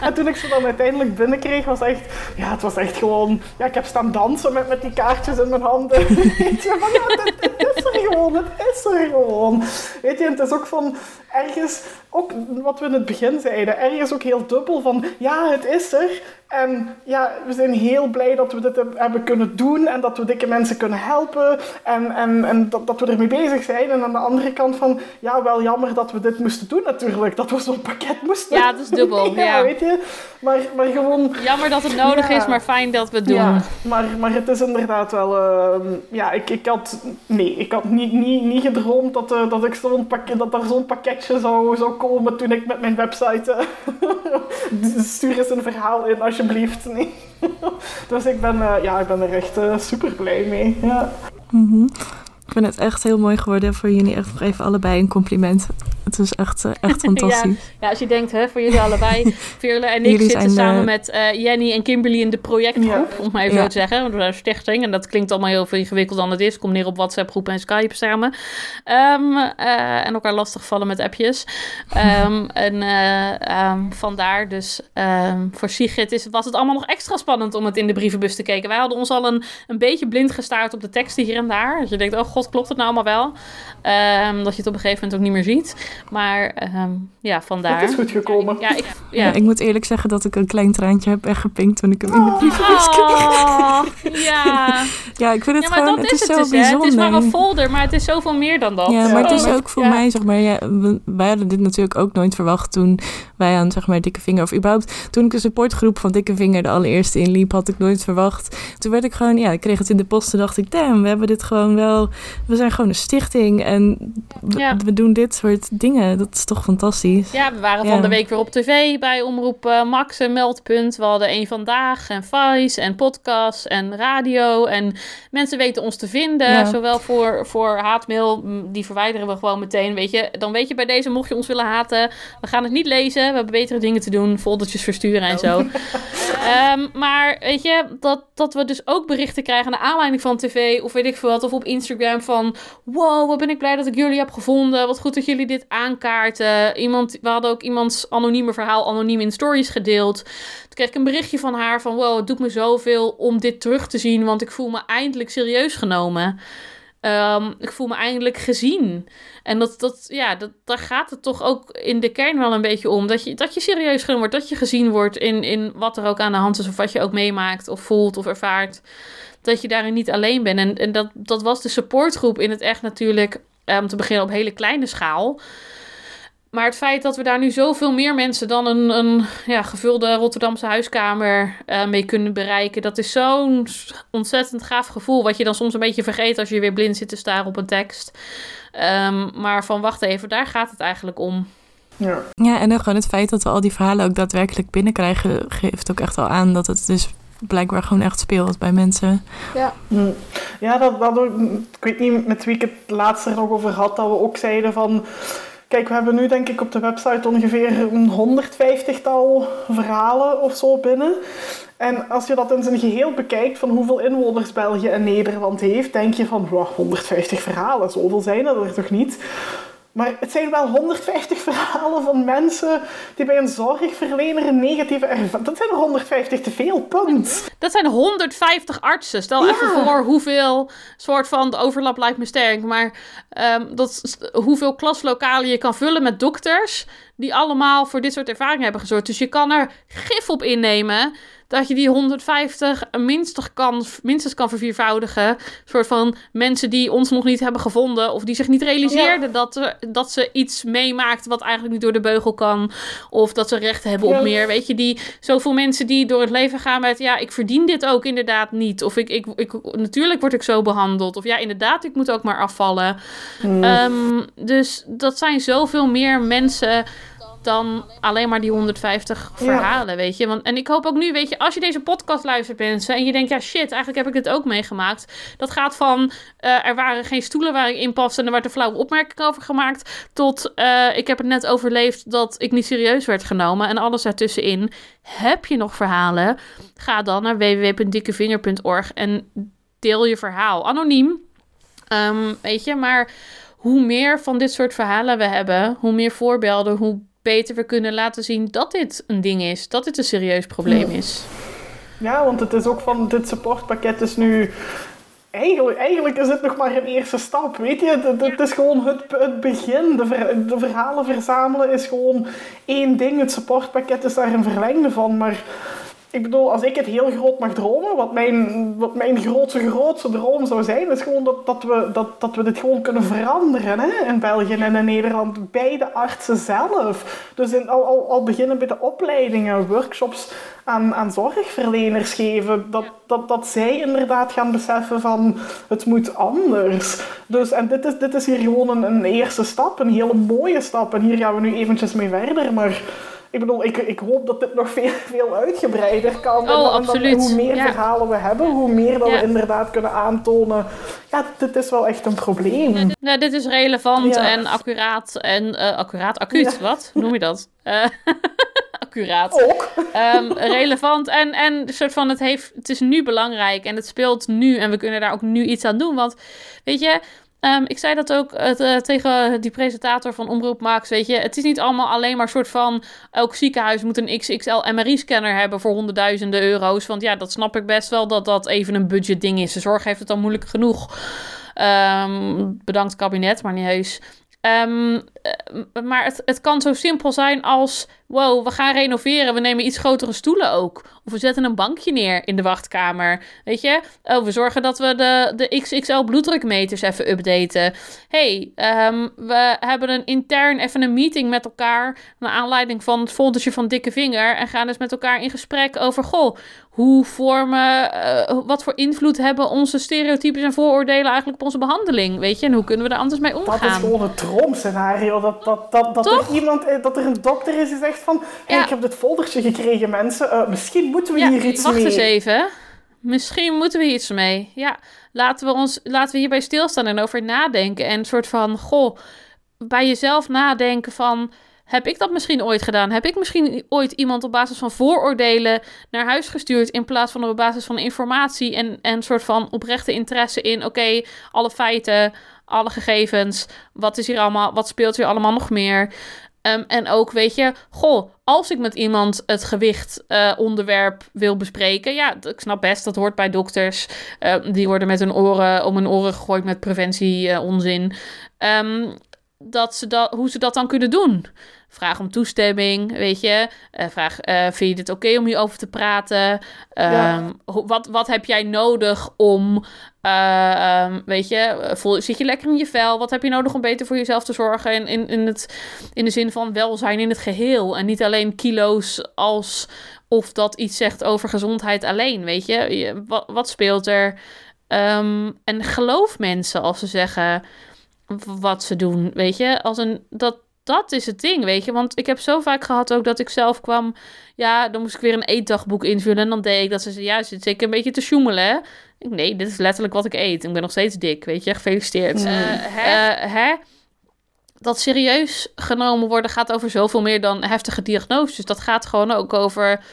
En toen ik ze dan uiteindelijk binnenkreeg, was echt... Ja, het was echt gewoon... Ja, ik heb staan dansen met, met die kaartjes in mijn handen. *laughs* Weet je, van ja, het, het is er gewoon. Het is er gewoon. Weet je, en het is ook van... ergens, ook wat we in het begin zeiden, ergens ook heel dubbel van, ja, het is er. En ja, we zijn heel blij dat we dit hebben kunnen doen en dat we dikke mensen kunnen helpen en, en, en dat, dat we ermee bezig zijn. En aan de andere kant van, ja, wel jammer dat we dit moesten doen natuurlijk, dat we zo'n pakket moesten. Ja, dat is dubbel. *laughs* ja, ja, weet je. Maar, maar gewoon... Jammer dat het nodig is, maar fijn dat we het doen. Ja, maar, maar het is inderdaad wel... Uh, ja, ik, ik had... Nee, ik had niet, niet, niet gedroomd dat, uh, dat, ik zo'n pakket, dat er zo'n pakketje zou komen toen ik met mijn website... Uh, *laughs* stuur eens een verhaal in alsjeblieft. Nee. *laughs* dus ik ben, uh, ja, ik ben er echt uh, super blij mee. Ja. -hmm. Vind het echt heel mooi geworden voor jullie. Echt nog even allebei een compliment. Het is echt, uh, echt *laughs* fantastisch. ja, ja, als je denkt, hè, voor jullie allebei. *laughs* Veerle en ik jullie zitten samen met uh, Jenny en Kimberly in de projectgroep. Ja. Om maar even ja. zo te zeggen. We zijn een stichting. En dat klinkt allemaal heel veel ingewikkeld dan het is. Kom neer op WhatsApp groepen en Skype samen. Um, uh, en elkaar lastigvallen met appjes. Um, *laughs* en um, vandaar dus voor Sigrid is, was het allemaal nog extra spannend om het in de brievenbus te kijken. Wij hadden ons al een, een beetje blind gestaard op de teksten hier en daar. Dat je denkt, oh god, klopt het nou allemaal wel? dat je het op een gegeven moment ook niet meer ziet. Maar um, ja, vandaar. *laughs* Het is goed gekomen. Ja, ik, ja. ja, ik moet eerlijk zeggen dat ik een klein traantje heb weggepinkt toen ik hem in de brievenbus kreeg. Oh, *laughs* ja. *laughs* ja, ik vind het ja, maar gewoon, dat het is, het zo dus, bijzonder. Het is maar een folder, maar het is zoveel meer dan dat. Ja, maar het is Oh, ook voor ja. mij, zeg maar, ja, we- wij hadden dit natuurlijk ook nooit verwacht toen wij aan, zeg maar, Dikke Vinger, of überhaupt toen ik een supportgroep van Dikke Vinger de allereerste inliep, had ik nooit verwacht. Toen werd ik gewoon, ja, ik kreeg het in de post en dacht ik, damn, we hebben dit gewoon wel, we zijn gewoon een stichting en Ja. we doen dit soort dingen. Dat is toch fantastisch. Ja, we waren Ja. van de week weer op tv bij Omroep eh, Max en Meldpunt. We hadden één vandaag en Vice en podcast en radio. En mensen weten ons te vinden. Ja. Zowel voor, voor haatmail, die verwijderen we gewoon meteen. Weet je, dan weet je bij deze, mocht je ons willen haten, we gaan het niet lezen. We hebben betere dingen te doen, foldertjes versturen en zo. *laughs* Ehm, maar weet je, dat, dat we dus ook berichten krijgen naar aanleiding van tv of weet ik veel wat. Of op Instagram van, wow, wat ben ik blij dat ik jullie heb gevonden. Wat goed dat jullie dit aankaarten. Iemand, we hadden ook iemands anonieme verhaal anoniem in stories gedeeld. Toen kreeg ik een berichtje van haar van, wow, het doet me zoveel om dit terug te zien. Want ik voel me eindelijk serieus genomen. Ehm, ik voel me eindelijk gezien. En dat, dat, ja, dat, daar gaat het toch ook in de kern wel een beetje om. Dat je, dat je serieus genomen wordt, dat je gezien wordt in, in wat er ook aan de hand is. Of wat je ook meemaakt of voelt of ervaart. Dat je daarin niet alleen bent. En, en dat, dat was de supportgroep in het echt natuurlijk, om te beginnen op hele kleine schaal. Maar het feit dat we daar nu zoveel meer mensen dan een, een ja, gevulde Rotterdamse huiskamer eh, mee kunnen bereiken. Dat is zo'n ontzettend gaaf gevoel. Wat je dan soms een beetje vergeet als je weer blind zit te staren op een tekst. Ehm, maar van wacht even, daar gaat het eigenlijk om. Ja. Ja, en dan gewoon het feit dat we al die verhalen ook daadwerkelijk binnenkrijgen, geeft ook echt al aan dat het dus blijkbaar gewoon echt speelt bij mensen. Hm. Ja, dat, dat ook, ik weet niet met wie ik het laatst er nog over had, dat we ook zeiden van... Kijk, we hebben nu denk ik op de website ongeveer een 150-tal verhalen of zo binnen. En als je dat in zijn geheel bekijkt van hoeveel inwoners België en Nederland heeft, denk je van, wow, 150 verhalen, zoveel zijn er toch niet? Maar het zijn wel 150 verhalen van mensen die bij een zorgverlener een negatieve ervaring... Dat zijn er 150 te veel, punt. Dat zijn 150 artsen. Stel Ja. even voor hoeveel soort van de overlap lijkt me sterk. Maar ehm, dat, hoeveel klaslokalen je kan vullen met dokters. Die allemaal voor dit soort ervaringen hebben gezorgd. Dus je kan er gif op innemen. Dat je die 150 minstens kan, minstens kan verviervoudigen. Een soort van mensen die ons nog niet hebben gevonden. Of die zich niet realiseerden dat, dat ze iets meemaakt wat eigenlijk niet door de beugel kan. Of dat ze recht hebben op meer. Weet je, die, zoveel mensen die door het leven gaan met... Ja, ik verdien dit ook inderdaad niet. Of ik, ik, ik, natuurlijk word ik zo behandeld. Of ja, inderdaad, ik moet ook maar afvallen. Ehm, dus dat zijn zoveel meer mensen dan alleen maar die 150 Ja. verhalen, weet je. Want, en ik hoop ook nu, weet je, als je deze podcast luistert, mensen, en je denkt, ja shit, eigenlijk heb ik dit ook meegemaakt. Dat gaat van, eh, er waren geen stoelen waar ik in paste en er werd een flauwe opmerking over gemaakt, tot, eh, ik heb het net overleefd dat ik niet serieus werd genomen en alles daartussenin. Heb je nog verhalen? Ga dan naar www.dikkevinger.org en deel je verhaal. Anoniem, Ehm, weet je, maar hoe meer van dit soort verhalen we hebben, hoe meer voorbeelden, hoe beter we kunnen laten zien dat dit een ding is, dat dit een serieus probleem is. Ja, want het is ook van dit supportpakket is nu eigenlijk, eigenlijk is het nog maar een eerste stap. Weet je, het, is gewoon het, het begin. De, ver, de verhalen verzamelen is gewoon één ding. Het supportpakket is daar een verlengde van. Maar ik bedoel, als ik het heel groot mag dromen, wat mijn, wat mijn grootste, grootste droom zou zijn, is gewoon dat, dat, we, dat, dat we dit gewoon kunnen veranderen hè? in België en in Nederland. Bij de artsen zelf. Dus al, al, al beginnen bij de opleidingen, workshops aan, aan zorgverleners geven. Dat, dat, dat zij inderdaad gaan beseffen van het moet anders. Dus, en dit is, dit is hier gewoon een, een eerste stap, een hele mooie stap. En hier gaan we nu eventjes mee verder. Maar ik bedoel, ik, ik hoop dat dit nog veel, veel uitgebreider kan. Oh, en, hoe meer Ja. verhalen we hebben, hoe meer dat Ja. we inderdaad kunnen aantonen. Ja, dit is wel echt een probleem. Nou, dit is relevant Ja. en accuraat en eh, accuraat, acuut, wat? Noem je dat? Eh, *laughs* accuraat. Ook. Ehm, relevant en, en een soort van het, heeft, het is nu belangrijk en het speelt nu en we kunnen daar ook nu iets aan doen. Want weet je, ehm, ik zei dat ook eh, tegen die presentator van Omroep Max, weet je, het is niet allemaal alleen maar soort van elk ziekenhuis moet een XXL MRI-scanner hebben voor honderdduizenden euro's. Want ja, dat snap ik best wel dat dat even een budget ding is. De zorg heeft het al moeilijk genoeg. Ehm, bedankt kabinet, maar niet heus. Eh, maar het, het kan zo simpel zijn als: wow, we gaan renoveren, we nemen iets grotere stoelen ook. Of we zetten een bankje neer in de wachtkamer. Weet je? Oh, we zorgen dat we de, de XXL bloeddrukmeters even updaten. hey, ehm, we hebben een intern even een meeting met elkaar. Naar aanleiding van het foldertje van Dikke Vinger. En gaan dus met elkaar in gesprek over: goh, hoe vormen, eh, wat voor invloed hebben onze stereotypes en vooroordelen eigenlijk op onze behandeling? Weet je? En hoe kunnen we er anders mee omgaan? Dat is gewoon het Dat, dat, dat, dat, er iemand, eh, dat er een dokter is die zegt van... Hey, ik heb dit foldertje gekregen, mensen. Eh, misschien moeten we hier iets wacht mee. eens even. Misschien moeten we hier iets mee. Ja, laten we, ons, laten we hierbij stilstaan en over nadenken. En een soort van, goh, bij jezelf nadenken van... Heb ik dat misschien ooit gedaan? Heb ik misschien ooit iemand op basis van vooroordelen naar huis gestuurd... in plaats van op basis van informatie en, en een soort van oprechte interesse in... oké, alle feiten, alle gegevens, wat is hier allemaal, wat speelt hier allemaal nog meer... Ehm, en ook, weet je, goh, als ik met iemand het gewicht eh, onderwerp wil bespreken, ja, ik snap best, dat hoort bij dokters. Ehm, die worden met hun oren om hun oren gegooid met preventie eh, onzin. Ehm, dat ze dat, hoe ze dat dan kunnen doen. Vraag om toestemming, weet je. Eh, vraag, vind je dit oké om hierover te praten? Ja. wat, wat heb jij nodig om, eh, ehm, weet je, zit je lekker in je vel? Wat heb je nodig om beter voor jezelf te zorgen? In, in, in, het, in de zin van welzijn in het geheel. En niet alleen kilo's als of dat iets zegt over gezondheid alleen, weet je. wat, speelt er? Ehm, en geloof mensen als ze zeggen wat ze doen, weet je. Als een, dat, dat is het ding, weet je. Want ik heb zo vaak gehad ook dat ik zelf kwam... Ja, dan moest ik weer een eetdagboek invullen. En dan deed ik dat ze zei... Ja, zit zeker een beetje te sjoemelen, nee, dit is letterlijk wat ik eet. Ik ben nog steeds dik, weet je. Gefeliciteerd. Mm. Eh, hè? Eh, hè? Dat serieus genomen worden gaat over zoveel meer dan heftige diagnoses. Dat gaat gewoon ook over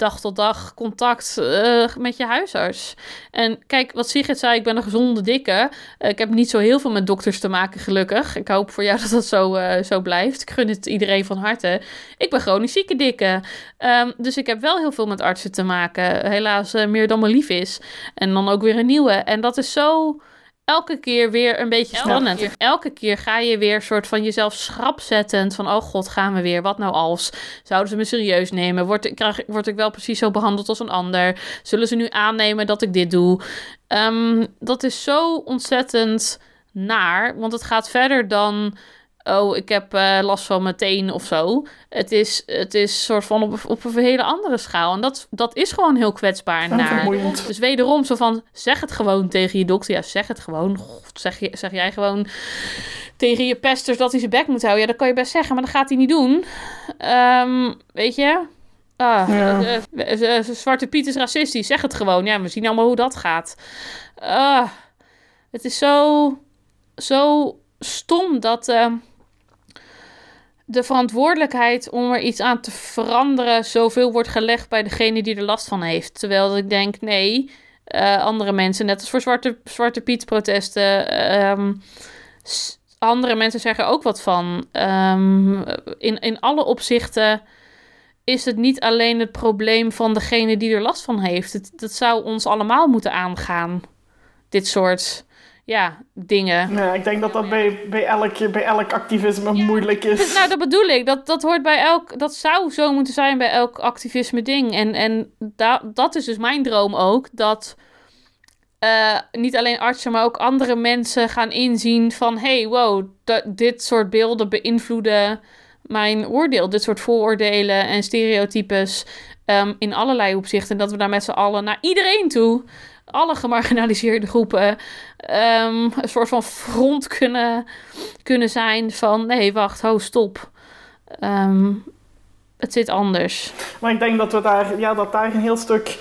dag tot dag contact eh, met je huisarts. En kijk, wat Sigrid zei, ik ben een gezonde dikke. Eh, ik heb niet zo heel veel met dokters te maken, gelukkig. Ik hoop voor jou *laughs* dat dat zo, eh, zo blijft. Ik gun het iedereen van harte. Ik ben chronisch zieke dikke. Ehm, dus ik heb wel heel veel met artsen te maken. Helaas meer dan me lief is. En dan ook weer een nieuwe. En dat is zo elke keer weer een beetje spannend. En elke keer ga je weer soort van jezelf schrapzettend van... oh god, gaan we weer, wat nou als? Zouden ze me serieus nemen? Word, ik- krijg, word ik wel precies zo behandeld als een ander? Zullen ze nu aannemen dat ik dit doe? Ehm, dat is zo ontzettend naar, want het gaat verder dan... Oh, ik heb eh, last van mijn teen of zo. Het is, het is soort van op, op een hele andere schaal. En dat, dat is gewoon heel kwetsbaar en naar. Dus wederom zo van, zeg het gewoon tegen je dokter. Ja, zeg het gewoon. God, zeg, je, zeg jij gewoon tegen je pesters dat hij zijn bek moet houden. Ja, dat kan je best zeggen, maar dat gaat hij niet doen. Ehm, weet je? Ah, Ja. eh, eh, Zwarte Piet is racistisch. Zeg het gewoon. Ja, we zien allemaal hoe dat gaat. Ah, het is zo, zo stom dat ehm, de verantwoordelijkheid om er iets aan te veranderen zoveel wordt gelegd bij degene die er last van heeft. Terwijl ik denk, nee, eh, andere mensen, net als voor Zwarte, Zwarte Piet protesten, ehm, andere mensen zeggen ook wat van. Ehm, in, in alle opzichten is het niet alleen het probleem van degene die er last van heeft. Het, dat zou ons allemaal moeten aangaan. dit soort ja, dingen. Ja, ik denk dat dat bij, bij, elk, bij elk activisme moeilijk is. Nou, dat bedoel ik. Dat, dat hoort bij elk. Dat zou zo moeten zijn bij elk activisme ding. En, en da, dat is dus mijn droom ook. Dat uh, niet alleen artsen, maar ook andere mensen gaan inzien van... hey, wow, dit soort beelden beïnvloeden mijn oordeel. Dit soort vooroordelen en stereotypes um, in allerlei opzichten. En dat we daar met z'n allen naar iedereen toe alle gemarginaliseerde groepen um, een soort van front kunnen, kunnen zijn van nee, wacht, ho, stop. Um, het zit anders. Maar ik denk dat, we daar, ja, dat daar een heel stuk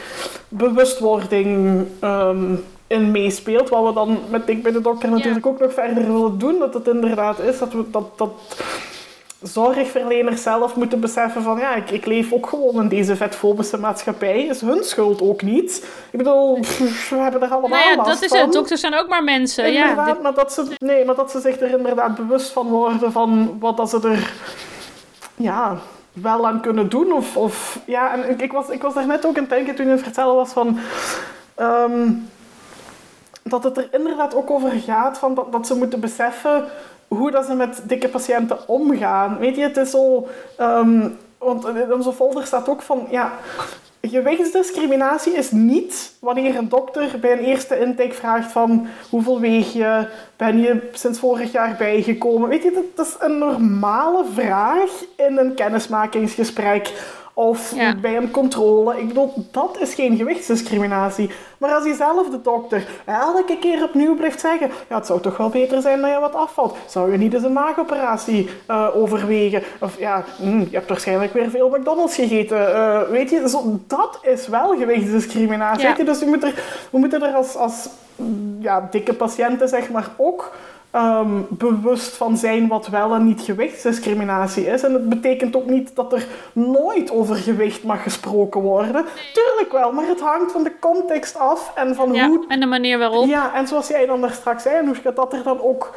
bewustwording um, in meespeelt. Wat we dan met Dik bij de Dokter natuurlijk ook nog verder willen doen. Dat het inderdaad is dat we dat, dat zorgverleners zelf moeten beseffen van ja, ik, ik leef ook gewoon in deze vetfobische maatschappij. Is hun schuld ook niet. Ik bedoel, we hebben er allemaal nou ja, dat is het. Dokters zijn ook maar mensen. Inderdaad, ja, maar dat ze, nee, maar dat ze zich er inderdaad bewust van worden van wat dat ze er ja, wel aan kunnen doen. Of, of, ja, en ik, ik, was, ik was daar net ook het denken toen je het vertellen was van... Um, dat het er inderdaad ook over gaat van dat, dat ze moeten beseffen hoe dat ze met dikke patiënten omgaan. Weet je, het is zo... Um, want in onze folder staat ook van... Ja, gewichtsdiscriminatie is niet wanneer een dokter bij een eerste intake vraagt van hoeveel weeg je, ben je sinds vorig jaar bijgekomen. Weet je, dat is een normale vraag in een kennismakingsgesprek of bij een controle. Ik bedoel, dat is geen gewichtsdiscriminatie. Maar als diezelfde dokter elke keer opnieuw blijft zeggen... Ja, het zou toch wel beter zijn dat je wat afvalt. Zou je niet eens een maagoperatie uh, overwegen? Of ja, hm, je hebt waarschijnlijk weer veel McDonald's gegeten. Uh, weet je, zo, dat is wel gewichtsdiscriminatie. Weet je? Dus we moeten er, we moeten er als, als ja, dikke patiënten zeg maar ook um, bewust van zijn wat wel en niet gewichtsdiscriminatie is. En het betekent ook niet dat er nooit over gewicht mag gesproken worden. Tuurlijk wel, maar het hangt van de context af en van ja, hoe... en de manier waarop. Ja, en zoals jij dan daar straks zei, Anoushka, dat er dan ook...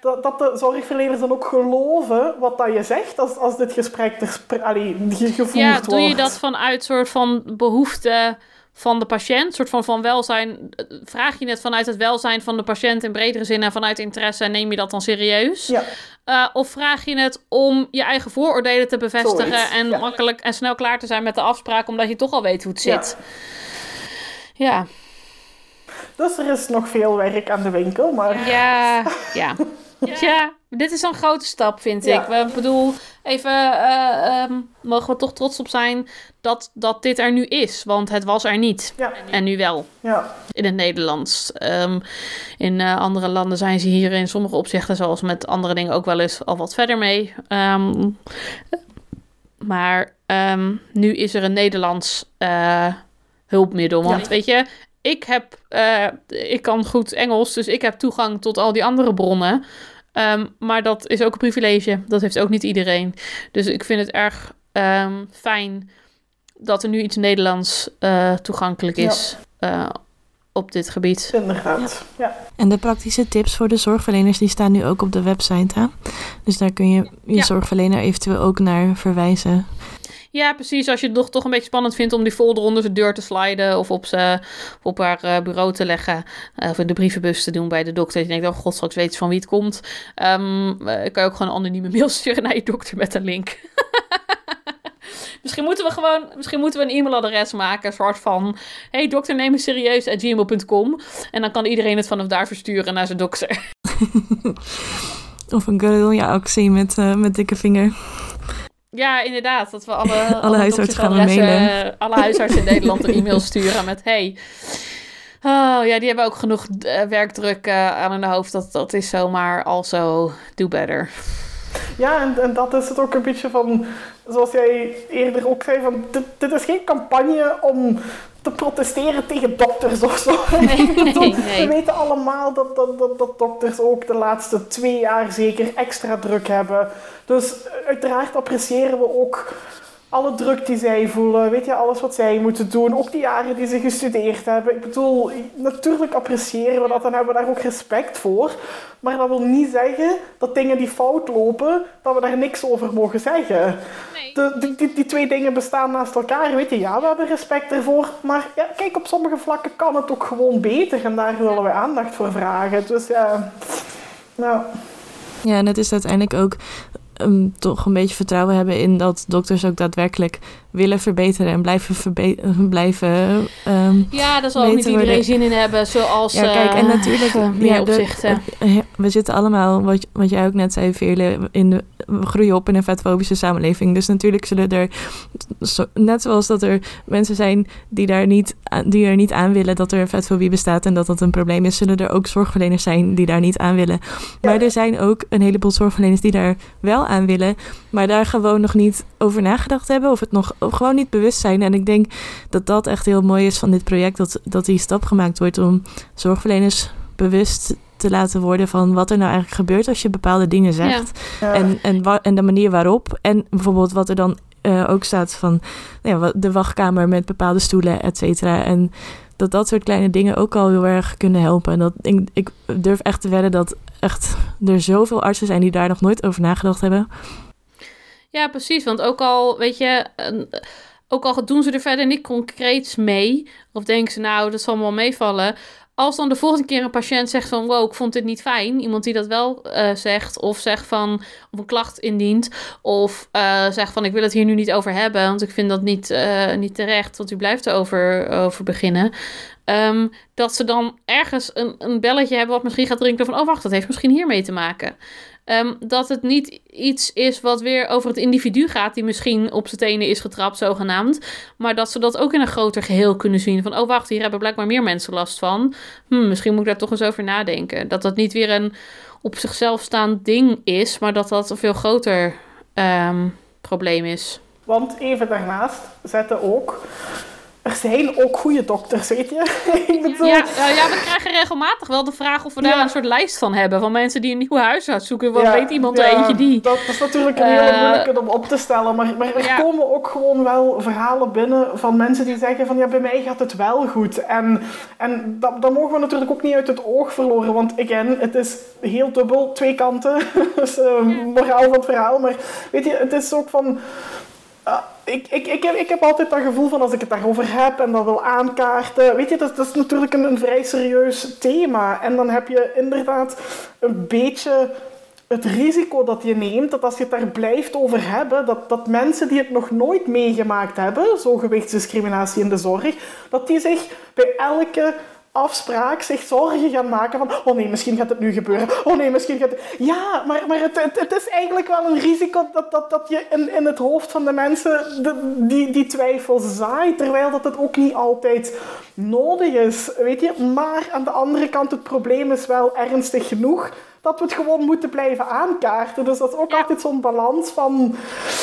Dat, dat de zorgverleners dan ook geloven wat dat je zegt als, als dit gesprek ter, allee, gevoerd wordt. Ja, doe je dat vanuit soort van behoefte van de patiënt, soort van, van welzijn, vraag je het vanuit het welzijn van de patiënt in bredere zin en vanuit interesse en neem je dat dan serieus? Ja. Uh, of vraag je het om je eigen vooroordelen te bevestigen en makkelijk en snel klaar te zijn met de afspraak, omdat je toch al weet hoe het zit? Ja. ja. Dus er is nog veel werk aan de winkel, maar... Ja, ja. *laughs* Ja, dit is een grote stap, vind ik. Ik bedoel, even, uh, mogen we toch trots op zijn dat, dat dit er nu is. Want het was er niet. Ja. En nu wel. Ja. In het Nederlands. Um, in uh, andere landen zijn ze hier in sommige opzichten, zoals met andere dingen, ook wel eens al wat verder mee. Um, maar nu is er een Nederlands uh, hulpmiddel. Want ja. weet je, ik heb, ik kan goed Engels, dus ik heb toegang tot al die andere bronnen. Um, maar dat is ook een privilege. Dat heeft ook niet iedereen. Dus ik vind het erg um, fijn dat er nu iets Nederlands uh, toegankelijk is. Ja. Uh, op dit gebied. Inderdaad. Ja. ja. En de praktische tips voor de zorgverleners die staan nu ook op de website. Hè? Dus daar kun je je ja. zorgverlener eventueel ook naar verwijzen. Ja, precies. Als je het toch een beetje spannend vindt om die folder onder zijn deur te sliden of op, ze, op haar uh, bureau te leggen uh, of in de brievenbus te doen bij de dokter. Je denkt, oh god, straks weet je van wie het komt. Um, kan je ook gewoon een anonieme mail *laughs* sturen naar je dokter met een link. *laughs* misschien moeten we gewoon, misschien moeten we een e-mailadres maken, een soort van, hey dokter, neem me serieus, at gmail.com. En dan kan iedereen het vanaf daar versturen naar zijn dokter. *laughs* of een guerrilla-actie met, met dikke vinger. Ja, inderdaad. Dat we alle, *laughs* alle, alle huisartsen gaan mailen. Alle huisartsen in Nederland een e-mail *laughs* sturen met... Hey, oh ja, die hebben ook genoeg uh, werkdruk uh, aan hun hoofd. Dat, dat is zomaar also do better. Ja, en, en dat is het ook een beetje van... Zoals jij eerder ook zei, van dit, dit is geen campagne om te protesteren tegen dokters of zo. *laughs* Nee, nee, nee. We weten allemaal dat, dat, dat, dat, dokters ook de laatste twee jaar zeker extra druk hebben. Dus uiteraard appreciëren we ook alle druk die zij voelen, weet je, alles wat zij moeten doen, ook die jaren die ze gestudeerd hebben. Ik bedoel, natuurlijk appreciëren we dat en hebben we daar ook respect voor. Maar dat wil niet zeggen dat dingen die fout lopen, dat we daar niks over mogen zeggen. Nee. De, die, die, twee dingen bestaan naast elkaar, weet je, ja, we hebben respect ervoor. Maar ja, kijk, op sommige vlakken kan het ook gewoon beter en daar willen we aandacht voor vragen. Dus ja, nou... Ja, en het is uiteindelijk ook um, toch een beetje vertrouwen hebben in dat dokters ook daadwerkelijk willen verbeteren en blijven verbeteren. Blijven, um, ja, daar zal niet iedereen zin in hebben, zoals. Ja, kijk, en eh, natuurlijk. *laughs* Uh, ja, opzichten. we zitten allemaal, wat, wat jij ook net zei, Veerle, in de, we groeien op in een vetfobische samenleving. Dus natuurlijk zullen er, net zoals dat er mensen zijn die, daar niet, die er niet aan willen dat er vetfobie bestaat en dat dat een probleem is, zullen er ook zorgverleners zijn die daar niet aan willen. Maar er zijn ook een heleboel zorgverleners die daar wel aan willen, maar daar gewoon nog niet over nagedacht hebben of het nog gewoon niet bewust zijn. En ik denk dat dat echt heel mooi is van dit project, dat, dat die stap gemaakt wordt om zorgverleners bewust te laten worden van wat er nou eigenlijk gebeurt als je bepaalde dingen zegt. En, en, en de manier waarop. En bijvoorbeeld wat er dan uh, ook staat van nou ja, de wachtkamer met bepaalde stoelen, et cetera. En dat dat soort kleine dingen ook al heel erg kunnen helpen. En dat, ik, ik durf echt te wedden dat echt er zoveel artsen zijn die daar nog nooit over nagedacht hebben. Ja, precies. Want ook al, weet je, ook al doen ze er verder niet concreets mee, of denken ze nou, dat zal wel meevallen. Als dan de volgende keer een patiënt zegt van wow, ik vond dit niet fijn, iemand die dat wel uh, zegt, of zegt van of een klacht indient, of uh, zegt van ik wil het hier nu niet over hebben, want ik vind dat niet, uh, niet terecht, want u blijft erover over beginnen. Um, dat ze dan ergens een, een belletje hebben wat misschien gaat drinken van oh wacht, dat heeft misschien hiermee te maken. Um, dat het niet iets is wat weer over het individu gaat, die misschien op zijn tenen is getrapt, zogenaamd. Maar dat ze dat ook in een groter geheel kunnen zien. Van, oh wacht, hier hebben blijkbaar meer mensen last van. Hm, misschien moet ik daar toch eens over nadenken. Dat dat niet weer een op zichzelf staand ding is, maar dat dat een veel groter um, probleem is. Want even daarnaast zetten ook er zijn ook goede dokters, weet je. *laughs* ik bedoel... ja, ja, we krijgen regelmatig wel de vraag of we daar een soort lijst van hebben. Van mensen die een nieuw huis zoeken. Wat weet iemand er eentje die... Dat, is natuurlijk een hele uh, moeilijke om op te stellen. Maar, maar er komen ook gewoon wel verhalen binnen van mensen die zeggen van... Ja, bij mij gaat het wel goed. En, en dat, dat mogen we natuurlijk ook niet uit het oog verloren. Want again, het is heel dubbel. Twee kanten. *laughs* dus uh, moraal van het verhaal. Maar weet je, het is ook van... Ik, ik, ik, heb, ik heb altijd dat gevoel van als ik het daarover heb en dat wil aankaarten. Weet je, dat, dat is natuurlijk een, een vrij serieus thema. En dan heb je inderdaad een beetje het risico dat je neemt, dat als je het daar blijft over hebben, dat, dat mensen die het nog nooit meegemaakt hebben, zo gewichtsdiscriminatie in de zorg, dat die zich bij elke afspraak zich zorgen gaan maken van oh nee, misschien gaat het nu gebeuren. Oh nee, misschien gaat het... Ja, maar, maar het, het, is eigenlijk wel een risico dat, dat, dat je in, in het hoofd van de mensen die, die twijfel zaait, terwijl dat het ook niet altijd nodig is, weet je. Maar aan de andere kant, het probleem is wel ernstig genoeg dat we het gewoon moeten blijven aankaarten. Dus dat is ook altijd zo'n balans van...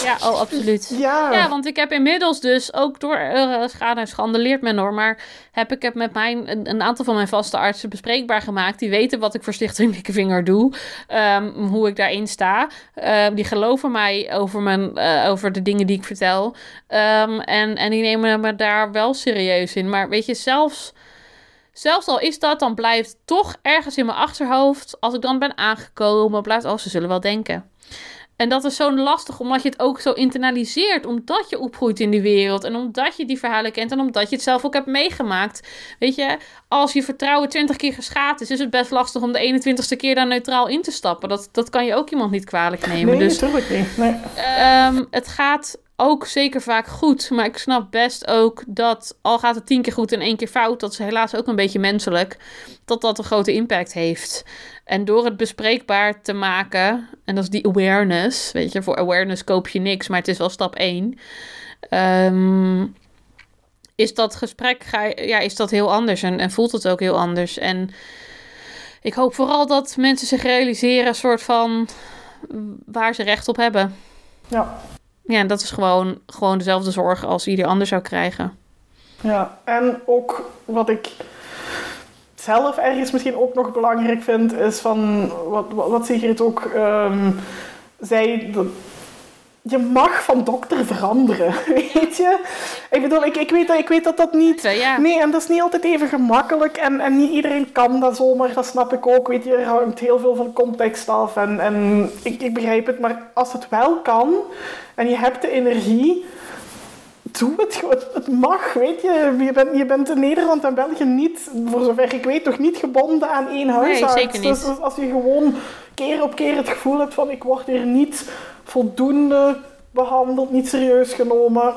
Ja, oh, absoluut. Ja. ja, want ik heb inmiddels dus ook door uh, schade en schande leert men hoor, maar heb ik het met mijn, een, een, aantal van mijn vaste artsen bespreekbaar gemaakt. Die weten wat ik voor Stichting Vinger doe, um, hoe ik daarin sta. Um, die geloven mij over, mijn, uh, over de dingen die ik vertel. Um, en, en die nemen me daar wel serieus in. Maar weet je, zelfs Zelfs al is dat, dan blijft toch ergens in mijn achterhoofd, als ik dan ben aangekomen, blijft, oh, ze zullen wel denken. En dat is zo lastig, omdat je het ook zo internaliseert. Omdat je opgroeit in die wereld. En omdat je die verhalen kent. En omdat je het zelf ook hebt meegemaakt. Weet je, als je vertrouwen twintig keer geschaad is, is het best lastig om de 21ste keer daar neutraal in te stappen. Dat, dat kan je ook iemand niet kwalijk nemen. Nee, dus, natuurlijk niet. Nee. Um, het gaat ook zeker vaak goed. Maar ik snap best ook dat, al gaat het tien keer goed en één keer fout, dat is helaas ook een beetje menselijk, dat dat een grote impact heeft. En door het bespreekbaar te maken, en dat is die awareness, weet je, voor awareness koop je niks, maar het is wel stap één. Ehm, is dat gesprek, ja, is dat heel anders en, en voelt het ook heel anders. En ik hoop vooral dat mensen zich realiseren, soort van waar ze recht op hebben. Ja. Ja, dat is gewoon, gewoon dezelfde zorg als ieder ander zou krijgen. Ja, en ook wat ik zelf ergens misschien ook nog belangrijk vind, is van wat, wat, wat Sigrid ook um, zei. Je mag van dokter veranderen, *laughs* weet je? Ik bedoel, ik, ik, weet, dat, ik weet dat dat niet... Ja. Nee, en dat is niet altijd even gemakkelijk. En, en niet iedereen kan dat zomaar, dat snap ik ook. Weet je, er hangt heel veel van context af. En, en ik, ik begrijp het, maar als het wel kan... En je hebt de energie... Doe het gewoon. Het mag, weet je. Je bent, je bent in Nederland en België niet, voor zover ik weet, toch niet gebonden aan één huisarts. zeker niet. Dus als je gewoon keer op keer het gevoel hebt van ik word hier niet voldoende behandeld, niet serieus genomen,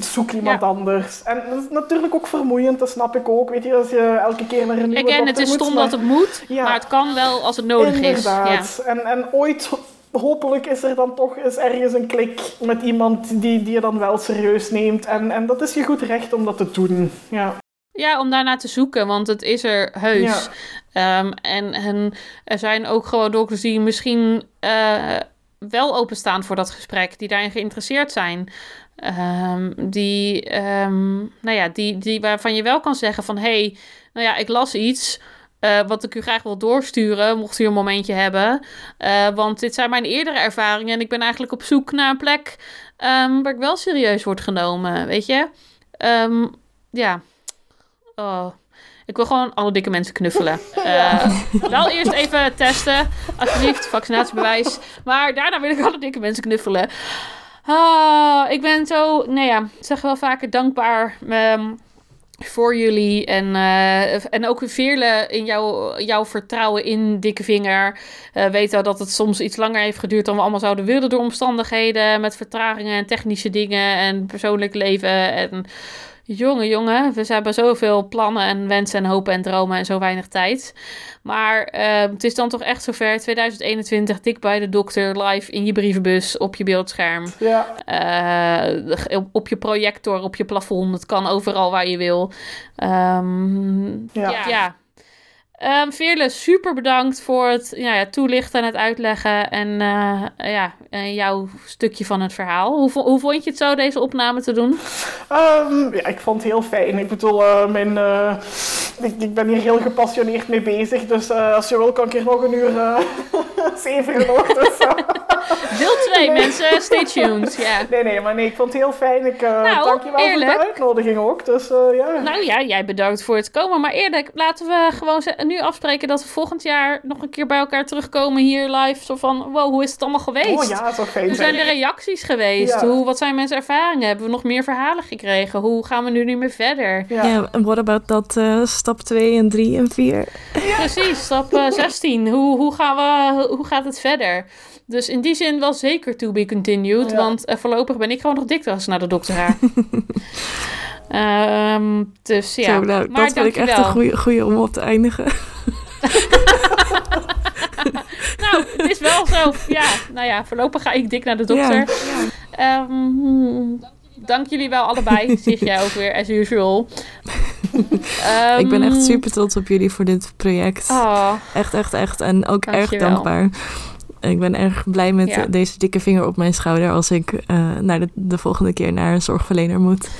zoek iemand Ja. anders. En dat is natuurlijk ook vermoeiend, dat snap ik ook. Weet je, als je elke keer naar een nieuwe Again, het dokter is moet, stom maar- dat het moet, Ja. maar het kan wel als het nodig is. Ja. Inderdaad. En, en ooit, hopelijk, is er dan toch eens ergens een klik met iemand die, die je dan wel serieus neemt. En, en dat is je goed recht om dat te doen. Ja. Ja, om daarna te zoeken, want het is er heus. Ehm, en, en er zijn ook gewoon dokters die misschien eh, wel openstaan voor dat gesprek, die daarin geïnteresseerd zijn. Ehm, die, ehm, nou ja, die, die waarvan je wel kan zeggen van, hé, hey, nou ja, ik las iets. Eh, wat ik u graag wil doorsturen, mocht u een momentje hebben. Eh, want dit zijn mijn eerdere ervaringen en ik ben eigenlijk op zoek naar een plek ehm, waar ik wel serieus word genomen, weet je? Ehm, ja. Oh. Ik wil gewoon alle dikke mensen knuffelen. *laughs* Eh, wel eerst even testen, alsjeblieft, vaccinatiebewijs. Maar daarna wil ik alle dikke mensen knuffelen. Ah, ik ben zo, nou ja, ik zeg wel vaker dankbaar ehm, voor jullie. En, eh, en ook Veerle in jouw, jouw vertrouwen in Dikke Vinger. Eh weten dat het soms iets langer heeft geduurd dan we allemaal zouden willen door omstandigheden. Met vertragingen en technische dingen en persoonlijk leven. En jongen, jongen, we hebben zoveel plannen en wensen en hopen en dromen en zo weinig tijd. Maar eh, het is dan toch echt zover. 2021, dik bij de dokter, live in je brievenbus, op je beeldscherm. Ja. Eh, op, je projector, op je plafond. Het kan overal waar je wil. Ehm, Ja. ja. ja. Ehm, Veerle, super bedankt voor het ja, ja, toelichten en het uitleggen. En eh, ja, en jouw stukje van het verhaal. Hoe, hoe vond je het zo, deze opname te doen? Ehm, ja, ik vond het heel fijn. Ik bedoel, eh, mijn, eh, ik, ik ben hier heel gepassioneerd mee bezig. Dus als je wil, kan ik hier nog een uur uh, *laughs* zeven nog. Dus, *laughs* Deel 2, Nee. mensen. Stay tuned. Ja. *laughs* nee, nee, maar nee, ik vond het heel fijn. Ik Nou, dank je wel eerlijk. voor de uitnodiging ook. Dus ja. Nou ja, jij bedankt voor het komen. Maar eerlijk, laten we gewoon ze- nu afspreken dat we volgend jaar nog een keer bij elkaar terugkomen hier live. Zo van, wow, hoe is het allemaal geweest? Oh ja, Hoe zijn de reacties geweest? Ja. Hoe, wat zijn mensen ervaringen? Hebben we nog meer verhalen gekregen? Hoe gaan we nu niet meer verder? Ja. En what about dat eh, stap 2 en 3 en 4? Precies, stap eh, *laughs* 16. Hoe, hoe, gaan we, hoe gaat het verder? Dus in die zin wel zeker to be continued. Ja. Want eh, voorlopig ben ik gewoon nog dik als naar de dokter *laughs* Ehm, dus ja, Zo, nou, maar dat vind ik echt een goede, goede om op te eindigen. *laughs* *laughs* Nou, het is wel zo. Ja, nou ja, voorlopig ga ik dik naar de dokter. Ja. Ehm, dank jullie wel allebei, *laughs* zeg jij ook weer, as usual. ik ben echt Ehm, super trots op jullie voor dit project. Oh, Echt, echt, echt. En ook erg dankbaar. Ik ben erg blij met Ja. deze dikke vinger op mijn schouder als ik eh, naar de, de volgende keer naar een zorgverlener moet.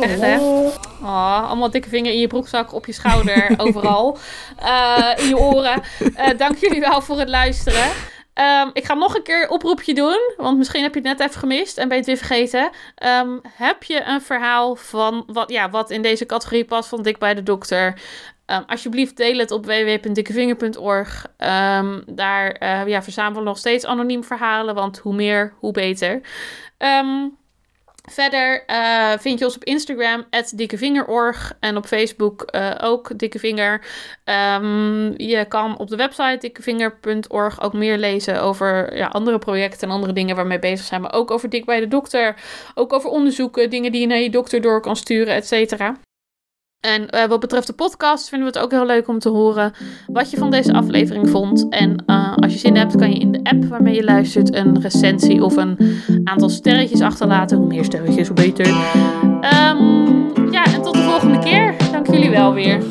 Echt, hè? Oh. allemaal dikke vinger in je broekzak, op je schouder, *laughs* overal. Eh, in je oren. Eh, dank jullie wel voor het luisteren. Ehm, ik ga nog een keer een oproepje doen, want misschien heb je het net even gemist en ben je het weer vergeten. Ehm, heb je een verhaal van wat, ja, wat in deze categorie past van Dik bij de Dokter? Ehm, alsjeblieft deel het op www.dikkevinger.org. Daar eh, ja, verzamelen we nog steeds anoniem verhalen, want hoe meer, hoe beter. Ehm, verder eh, vind je ons op Instagram, dikkevingerorg. En op Facebook eh, ook Dikkevinger. Ehm, je kan op de website dikkevinger.org ook meer lezen over ja, andere projecten en andere dingen waarmee bezig zijn. Maar ook over Dik bij de Dokter. Ook over onderzoeken, dingen die je naar je dokter door kan sturen, et cetera. En eh, wat betreft de podcast vinden we het ook heel leuk om te horen wat je van deze aflevering vond. En eh, als je zin hebt, kan je in de app waarmee je luistert een recensie of een aantal sterretjes achterlaten. Hoe meer sterretjes, hoe beter. Ehm, ja, en tot de volgende keer. Dank jullie wel weer.